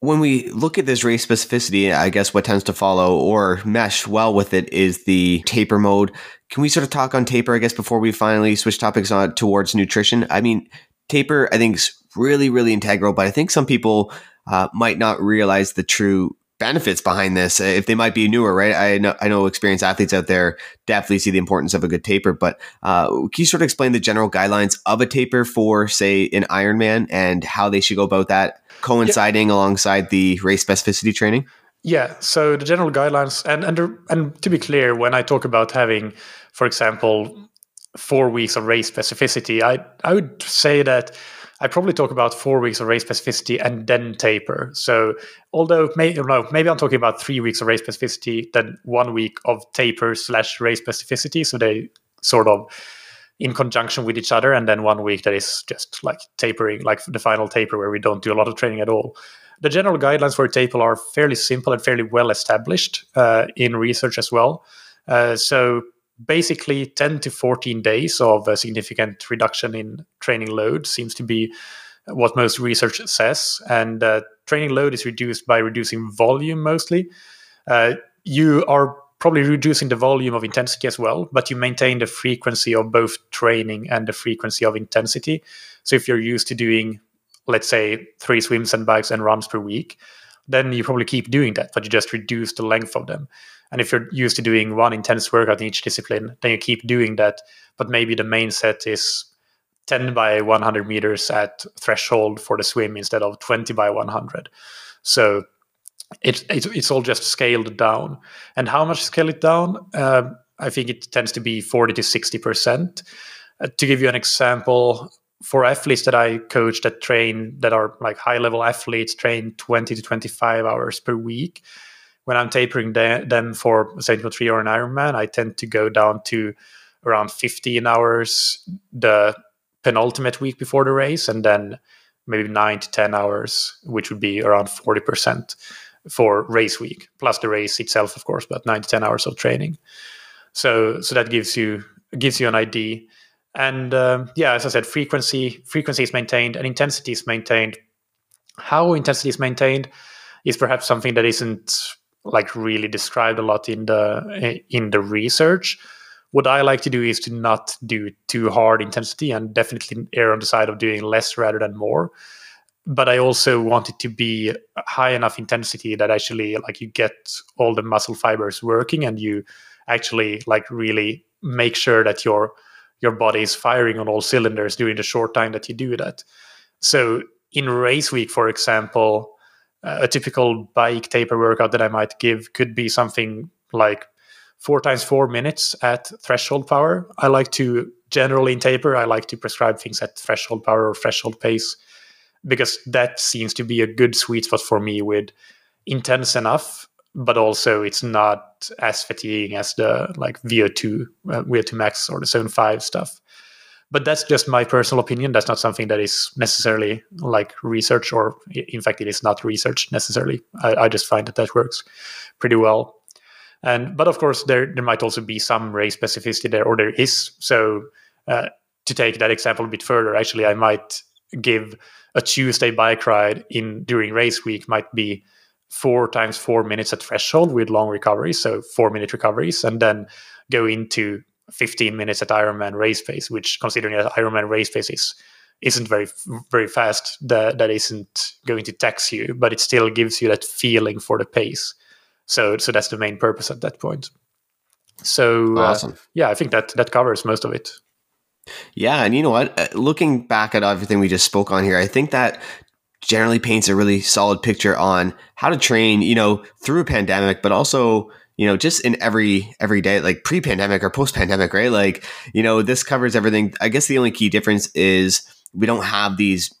when we look at this race specificity, I guess what tends to follow or mesh well with it is the taper mode. Can we sort of talk on taper, I guess, before we finally switch topics on towards nutrition? I mean, taper, I think, is really, really integral, but I think some people uh, might not realize the true benefits behind this if they might be newer right i know i know experienced athletes out there definitely see the importance of a good taper but uh, can you sort of explain the general guidelines of a taper for say an ironman and how they should go about that coinciding yeah. alongside the race specificity training yeah so the general guidelines and and and to be clear when i talk about having for example four weeks of race specificity i i would say that I probably talk about four weeks of race specificity and then taper. So although may, no, maybe I'm talking about three weeks of race specificity, then one week of taper slash race specificity. So they sort of in conjunction with each other, and then one week that is just like tapering, like the final taper where we don't do a lot of training at all. The general guidelines for taper are fairly simple and fairly well established uh, in research as well. Uh, so basically 10 to 14 days of a significant reduction in training load seems to be what most research says. And uh, training load is reduced by reducing volume mostly. Uh, you are probably reducing the volume of intensity as well, but you maintain the frequency of both training and the frequency of intensity. So if you're used to doing, let's say, three swims and bikes and runs per week, then you probably keep doing that, but you just reduce the length of them. And if you're used to doing one intense workout in each discipline, then you keep doing that. But maybe the main set is 10 by 100 meters at threshold for the swim instead of 20 by 100. So it, it it's all just scaled down. And how much scale it down? Uh, I think it tends to be 40 to 60%. Uh, to give you an example, for athletes that I coach that train, that are like high level athletes, train 20 to 25 hours per week when I'm tapering them for 70.3 or an Ironman, I tend to go down to around 15 hours the penultimate week before the race, and then maybe 9 to 10 hours, which would be around 40% for race week, plus the race itself, of course, but 9 to 10 hours of training. So, so that gives you gives you an idea. And um, yeah, as I said, frequency frequency is maintained and intensity is maintained. How intensity is maintained is perhaps something that isn't like really described a lot in the in the research. What i like to do is to not do too hard intensity and definitely err on the side of doing less rather than more. But i also want it to be high enough intensity that actually like you get all the muscle fibers working and you actually like really make sure that your your body is firing on all cylinders during the short time that you do that. So in race week for example a typical bike taper workout that I might give could be something like four times four minutes at threshold power. I like to generally in taper, I like to prescribe things at threshold power or threshold pace because that seems to be a good sweet spot for me with intense enough, but also it's not as fatiguing as the like VO2, uh, VO2 max or the zone five stuff but that's just my personal opinion. That's not something that is necessarily like research or in fact it is not research necessarily. I, I just find that that works pretty well. And but of course there there might also be some race specificity there or there is. So uh, to take that example a bit further actually i might give a tuesday bike ride in during race week might be four times four minutes at threshold with long recoveries so four minute recoveries and then go into 15 minutes at Ironman race pace, which considering that Ironman race pace is isn't very very fast, that that isn't going to tax you, but it still gives you that feeling for the pace. So so that's the main purpose at that point. So uh, awesome. uh, yeah, I think that that covers most of it. Yeah, and you know what? Uh, looking back at everything we just spoke on here, I think that generally paints a really solid picture on how to train, you know, through a pandemic, but also you know, just in every every day, like pre-pandemic or post-pandemic, right? Like, you know, this covers everything. I guess the only key difference is we don't have these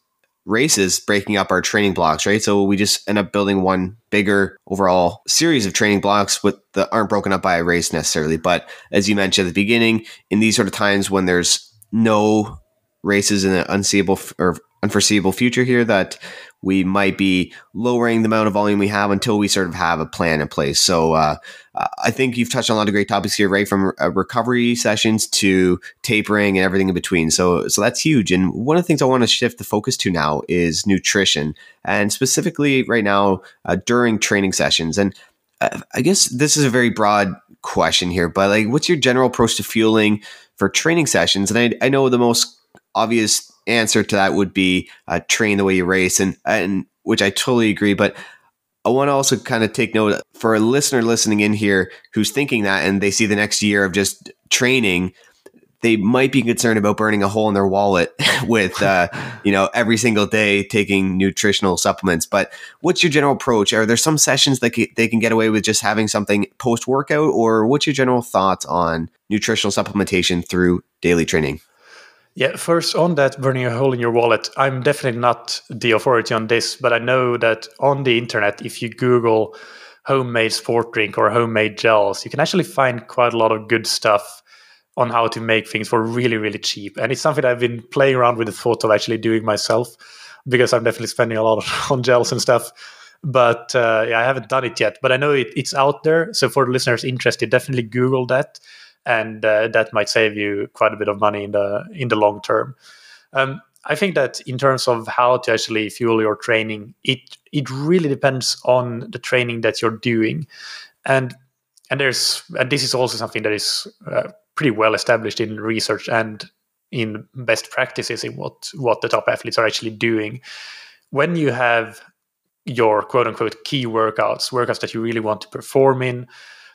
races breaking up our training blocks, right? So we just end up building one bigger overall series of training blocks with that aren't broken up by a race necessarily. But as you mentioned at the beginning, in these sort of times when there's no races in an unseeable or unforeseeable future here that we might be lowering the amount of volume we have until we sort of have a plan in place. So uh, I think you've touched on a lot of great topics here, right? From uh, recovery sessions to tapering and everything in between. So so that's huge. And one of the things I want to shift the focus to now is nutrition, and specifically right now uh, during training sessions. And uh, I guess this is a very broad question here, but like, what's your general approach to fueling for training sessions? And I, I know the most obvious answer to that would be uh, train the way you race, and and which I totally agree. But I want to also kind of take note for a listener listening in here who's thinking that, and they see the next year of just training. They might be concerned about burning a hole in their wallet with, uh, you know, every single day taking nutritional supplements. But what's your general approach? Are there some sessions that they can get away with just having something post workout, or what's your general thoughts on nutritional supplementation through daily training? Yeah, first on that burning a hole in your wallet, I'm definitely not the authority on this, but I know that on the internet, if you Google homemade sport drink or homemade gels, you can actually find quite a lot of good stuff on how to make things for really, really cheap. And it's something I've been playing around with the thought of actually doing myself because I'm definitely spending a lot on gels and stuff. But uh, yeah, I haven't done it yet. But I know it, it's out there. So for the listeners interested, definitely Google that and uh, that might save you quite a bit of money in the in the long term. Um, I think that in terms of how to actually fuel your training, it it really depends on the training that you're doing, and and there's and this is also something that is uh, pretty well established in research and in best practices in what what the top athletes are actually doing. When you have your quote unquote key workouts, workouts that you really want to perform in,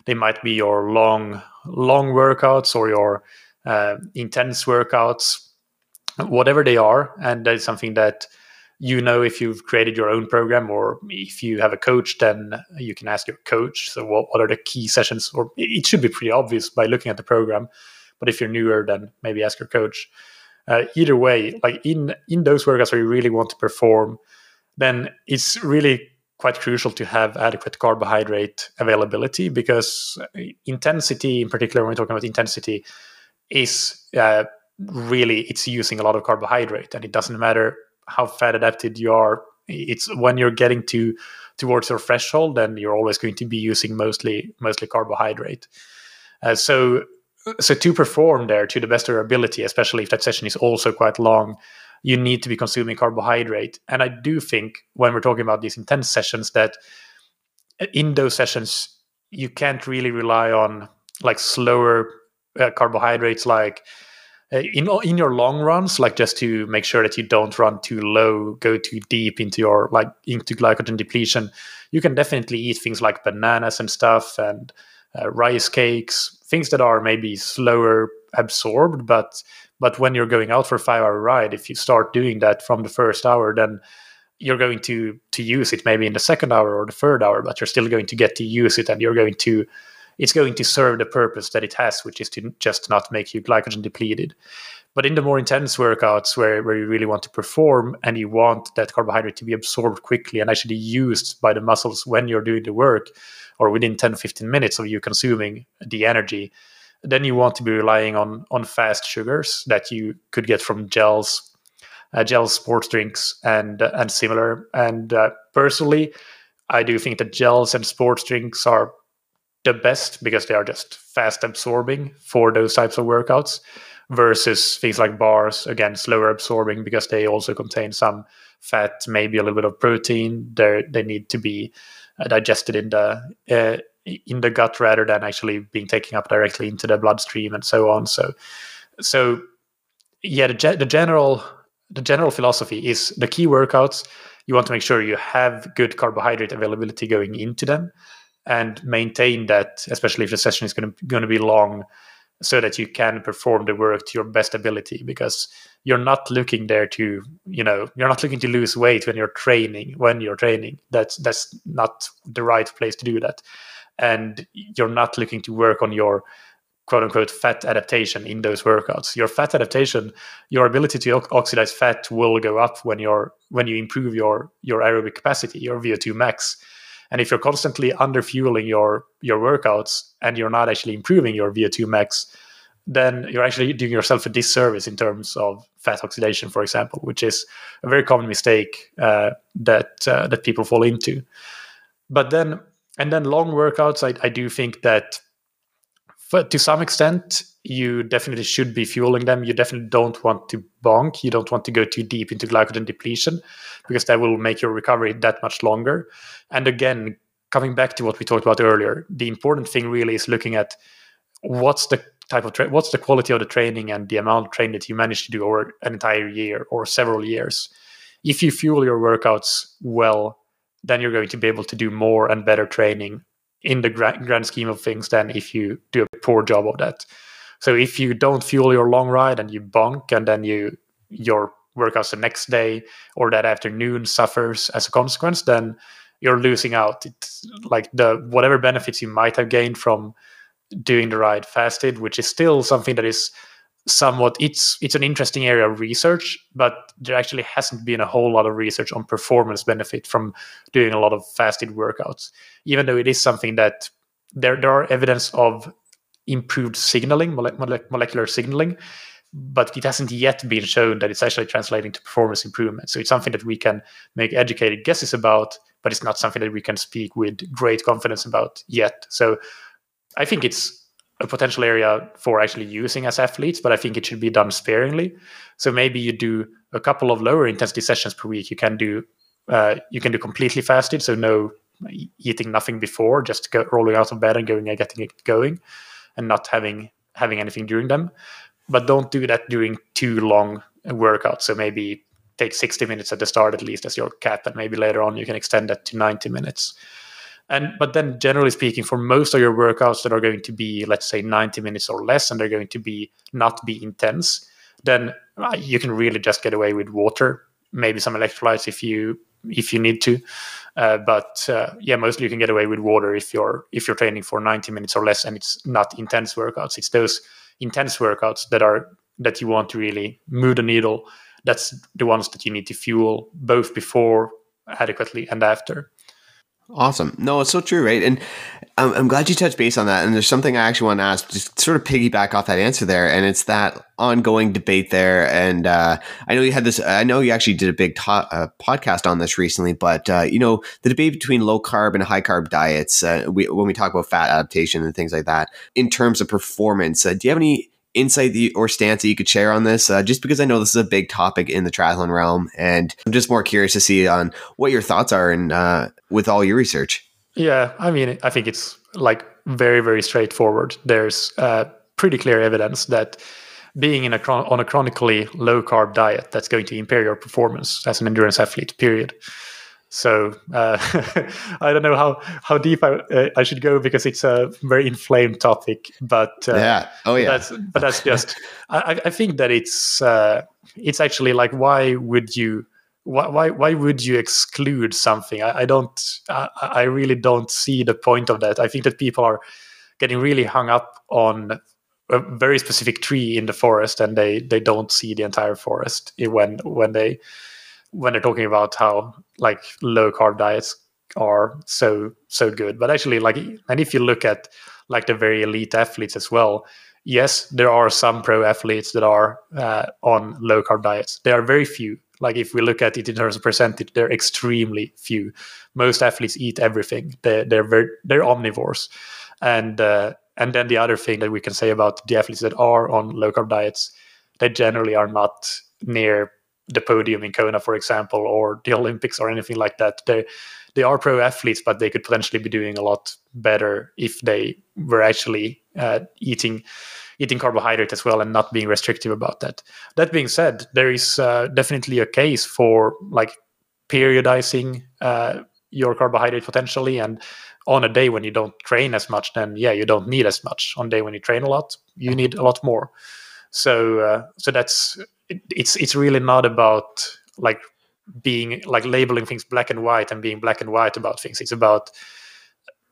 they might be your long long workouts or your uh, intense workouts, whatever they are, and that is something that you know if you've created your own program or if you have a coach then you can ask your coach. So what, what are the key sessions? Or it should be pretty obvious by looking at the program but if you're newer then maybe ask your coach. Uh, either way like in in those workouts where you really want to perform then it's really quite crucial to have adequate carbohydrate availability because intensity, in particular, when we're talking about intensity, is uh, really it's using a lot of carbohydrate, and it doesn't matter how fat adapted you are. It's when you're getting to towards your threshold, then you're always going to be using mostly mostly carbohydrate. Uh, so so to perform there to the best of your ability, especially if that session is also quite long, you need to be consuming carbohydrate. And I do think when we're talking about these intense sessions that in those sessions you can't really rely on like slower uh, carbohydrates like uh, in in your long runs like just to make sure that you don't run too low go too deep into your like into glycogen depletion you can definitely eat things like bananas and stuff and uh, rice cakes things that are maybe slower absorbed but but when you're going out for a five hour ride, if you start doing that from the first hour, then you're going to to use it maybe in the second hour or the third hour, but you're still going to get to use it and you're going to it's going to serve the purpose that it has, which is to just not make you glycogen depleted. But in the more intense workouts where, where you really want to perform and you want that carbohydrate to be absorbed quickly and actually used by the muscles when you're doing the work or within 10 15 minutes of you consuming the energy, then you want to be relying on on fast sugars that you could get from gels, uh, sports drinks, and uh, and similar. And uh, personally, I do think that gels and sports drinks are the best because they are just fast absorbing for those types of workouts versus things like bars again slower absorbing because they also contain some fat maybe a little bit of protein they they need to be uh, digested in the uh, in the gut rather than actually being taken up directly into the bloodstream and so on. So, so yeah, the, the general the general philosophy is the key workouts. You want to make sure you have good carbohydrate availability going into them, and maintain that, especially if the session is going to going to be long, so that you can perform the work to your best ability. Because you're not looking there to you know you're not looking to lose weight when you're training when you're training that's that's not the right place to do that and you're not looking to work on your quote unquote fat adaptation in those workouts your fat adaptation your ability to oxidize fat will go up when you're when you improve your your aerobic capacity your vo2 max and if you're constantly under fueling your your workouts and you're not actually improving your vo2 max then you're actually doing yourself a disservice in terms of fat oxidation, for example, which is a very common mistake uh, that uh, that people fall into. But then, and then long workouts, I, I do think that to some extent, you definitely should be fueling them. You definitely don't want to bonk. You don't want to go too deep into glycogen depletion because that will make your recovery that much longer. And again, coming back to what we talked about earlier, the important thing really is looking at what's the type of tra- what's the quality of the training and the amount of training that you manage to do over an entire year or several years. If you fuel your workouts well, then you're going to be able to do more and better training in the gra- grand scheme of things than if you do a poor job of that. So if you don't fuel your long ride and you bunk and then you your workouts the next day or that afternoon suffers as a consequence, then you're losing out. It's like the whatever benefits you might have gained from doing the ride fasted, which is still something that is somewhat it's it's an interesting area of research, but there actually hasn't been a whole lot of research on performance benefit from doing a lot of fasted workouts. Even though it is something that there there are evidence of improved signaling, molecular signaling, but it hasn't yet been shown that it's actually translating to performance improvement. So it's something that we can make educated guesses about, but it's not something that we can speak with great confidence about yet. So I think it's a potential area for actually using as athletes, but I think it should be done sparingly. So maybe you do a couple of lower intensity sessions per week. You can do uh, you can do completely fasted, so no eating nothing before, just go, rolling out of bed and going and getting it going, and not having having anything during them. But don't do that during too long workouts. So maybe take 60 minutes at the start at least as your cap, and maybe later on you can extend that to 90 minutes. And but then generally speaking, for most of your workouts that are going to be, let's say, 90 minutes or less, and they're going to be not be intense, then uh, you can really just get away with water, maybe some electrolytes if you if you need to. Uh, but uh, yeah, mostly you can get away with water if you're if you're training for 90 minutes or less, and it's not intense workouts. It's those intense workouts that are that you want to really move the needle. That's the ones that you need to fuel both before adequately and after. Awesome. No, it's so true, right? And I'm, I'm glad you touched base on that. And there's something I actually want to ask, just sort of piggyback off that answer there. And it's that ongoing debate there. And uh, I know you had this, I know you actually did a big to- uh, podcast on this recently, but, uh, you know, the debate between low carb and high carb diets, uh, we, when we talk about fat adaptation and things like that, in terms of performance, uh, do you have any insight or stance that you could share on this? Uh, just because I know this is a big topic in the triathlon realm, and I'm just more curious to see on what your thoughts are and uh, with all your research. Yeah, I mean, I think it's like very, very straightforward. There's uh, pretty clear evidence that being in a on a chronically low carb diet that's going to impair your performance as an endurance athlete. Period. So uh, I don't know how how deep I, uh, I should go because it's a very inflamed topic. But uh, yeah, oh yeah. That's, but that's just I, I think that it's uh, it's actually like why would you why why, why would you exclude something? I, I don't I, I really don't see the point of that. I think that people are getting really hung up on a very specific tree in the forest and they they don't see the entire forest when when they when they're talking about how like low carb diets are so so good. But actually like and if you look at like the very elite athletes as well yes there are some pro athletes that are uh, on low carb diets. There are very few. Like if we look at it in terms of percentage they're extremely few. Most athletes eat everything. They're they're very they're omnivores. And uh, and then the other thing that we can say about the athletes that are on low carb diets they generally are not near the podium in Kona, for example, or the Olympics or anything like that. They they are pro athletes, but they could potentially be doing a lot better if they were actually uh, eating eating carbohydrate as well and not being restrictive about that. That being said, there is uh, definitely a case for like periodizing uh, your carbohydrate potentially and on a day when you don't train as much then yeah you don't need as much on day when you train a lot you need a lot more so uh, so that's it's it's really not about like being like labeling things black and white and being black and white about things. It's about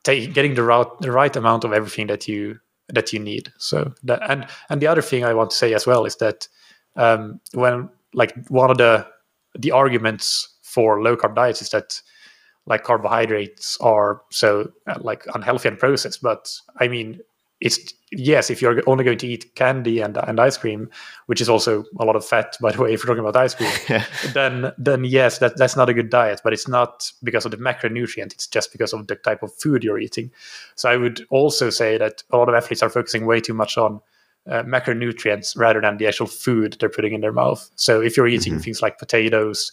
getting the right the right amount of everything that you that you need. So that and and the other thing I want to say as well is that um, when like one of the the arguments for low carb diets is that like carbohydrates are so uh, like unhealthy and processed but i mean it's yes, if you're only going to eat candy and, and ice cream, which is also a lot of fat, by the way, if you're talking about ice cream, then then yes, that that's not a good diet. But it's not because of the macronutrient; it's just because of the type of food you're eating. So I would also say that a lot of athletes are focusing way too much on uh, macronutrients rather than the actual food they're putting in their mouth. So if you're eating mm-hmm. things like potatoes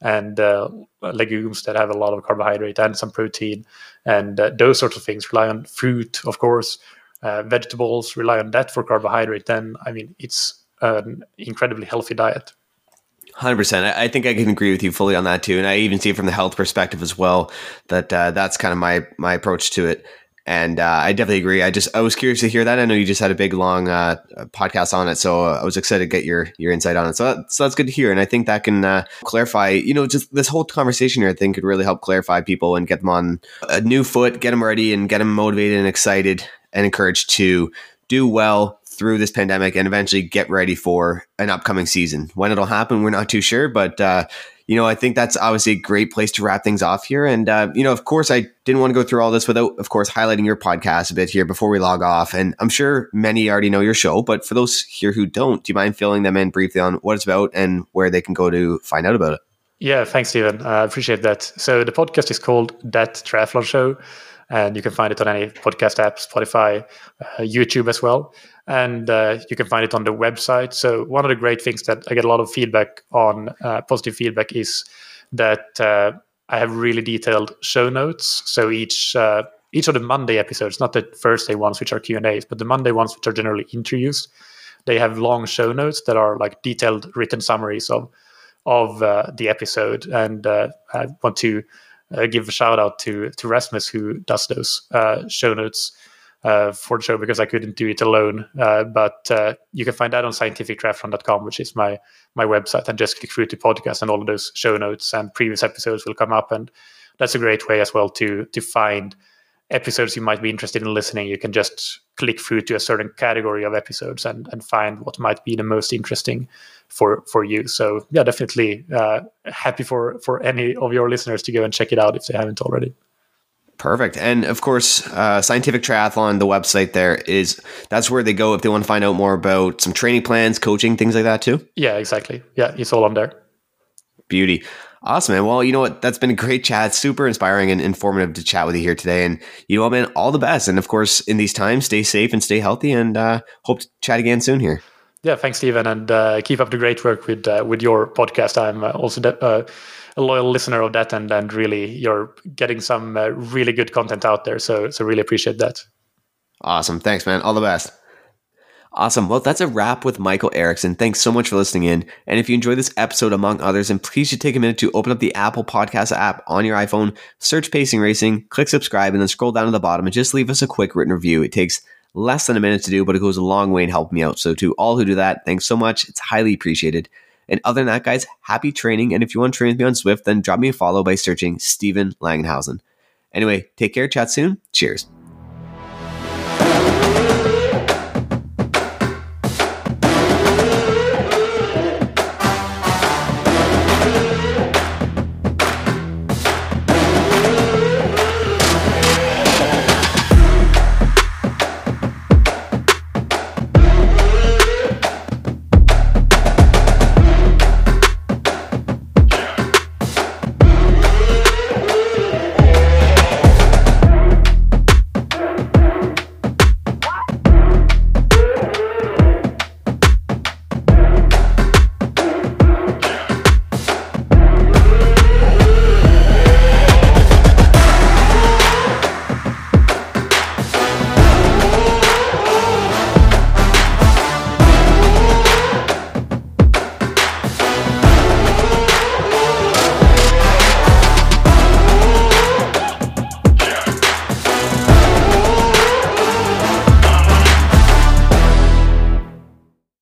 and uh, legumes that have a lot of carbohydrate and some protein, and uh, those sorts of things rely on fruit, of course uh, vegetables, rely on that for carbohydrate, then I mean it's an incredibly healthy diet. Hundred percent. I think I can agree with you fully on that too, and I even see it from the health perspective as well. That uh, that's kind of my my approach to it, and uh, I definitely agree. I just I was curious to hear that. I know you just had a big long uh, podcast on it, so I was excited to get your your insight on it. So, that, so that's good to hear, and I think that can uh, clarify. You know, just this whole conversation here, I think could really help clarify people and get them on a new foot, get them ready, and get them motivated and excited and encouraged to do well through this pandemic and eventually get ready for an upcoming season. When it'll happen, we're not too sure, but uh, you know, I think that's obviously a great place to wrap things off here. And uh, you know, of course, I didn't want to go through all this without, of course, highlighting your podcast a bit here before we log off. And I'm sure many already know your show, but for those here who don't, do you mind filling them in briefly on what it's about and where they can go to find out about it? Yeah, thanks, Stephen. I uh, appreciate that. So the podcast is called That Triathlon Show and you can find it on any podcast app, Spotify, uh, YouTube as well, and uh, you can find it on the website. So one of the great things that I get a lot of feedback on, uh, positive feedback, is that uh, I have really detailed show notes. So each uh, each of the Monday episodes, not the Thursday ones which are Q and A's, but the Monday ones which are generally interviews, they have long show notes that are like detailed written summaries of of uh, the episode, and I want to uh, give a shout out to to Rasmus who does those uh, show notes uh, for the show because I couldn't do it alone. Uh, but uh, you can find that on scientifictriathlon.com, which is my my website, and just click through to podcast, and all of those show notes and previous episodes will come up, and that's a great way as well to to find episodes you might be interested in listening, you can just click through to a certain category of episodes and, and find what might be the most interesting for for you. So yeah, definitely uh, happy for for any of your listeners to go and check it out if they haven't already. Perfect. And of course, uh, Scientific Triathlon, the website there is that's where they go if they want to find out more about some training plans, coaching, things like that too. Yeah, exactly. Yeah, it's all on there. Beauty. Awesome, man. Well, you know what? That's been a great chat. Super inspiring and informative to chat with you here today. And you know, man, all the best. And of course, in these times, stay safe and stay healthy. And uh, hope to chat again soon here. Yeah, thanks, Stephen, and uh, keep up the great work with uh, with your podcast. I'm uh, also de- uh, a loyal listener of that, and and really, you're getting some uh, really good content out there. So so really appreciate that. Awesome. Thanks, man. All the best. Awesome. Well, that's a wrap with Mikael Eriksson. Thanks so much for listening in. And if you enjoyed this episode, among others, and please should take a minute to open up the Apple Podcast app on your iPhone, search Pacing Racing, click subscribe, and then scroll down to the bottom and just leave us a quick written review. It takes less than a minute to do, but it goes a long way in helping me out. So to all who do that, thanks so much. It's highly appreciated. And other than that, guys, happy training. And if you want to train with me on Zwift, then drop me a follow by searching Stephen Langenhausen. Anyway, take care. Chat soon. Cheers.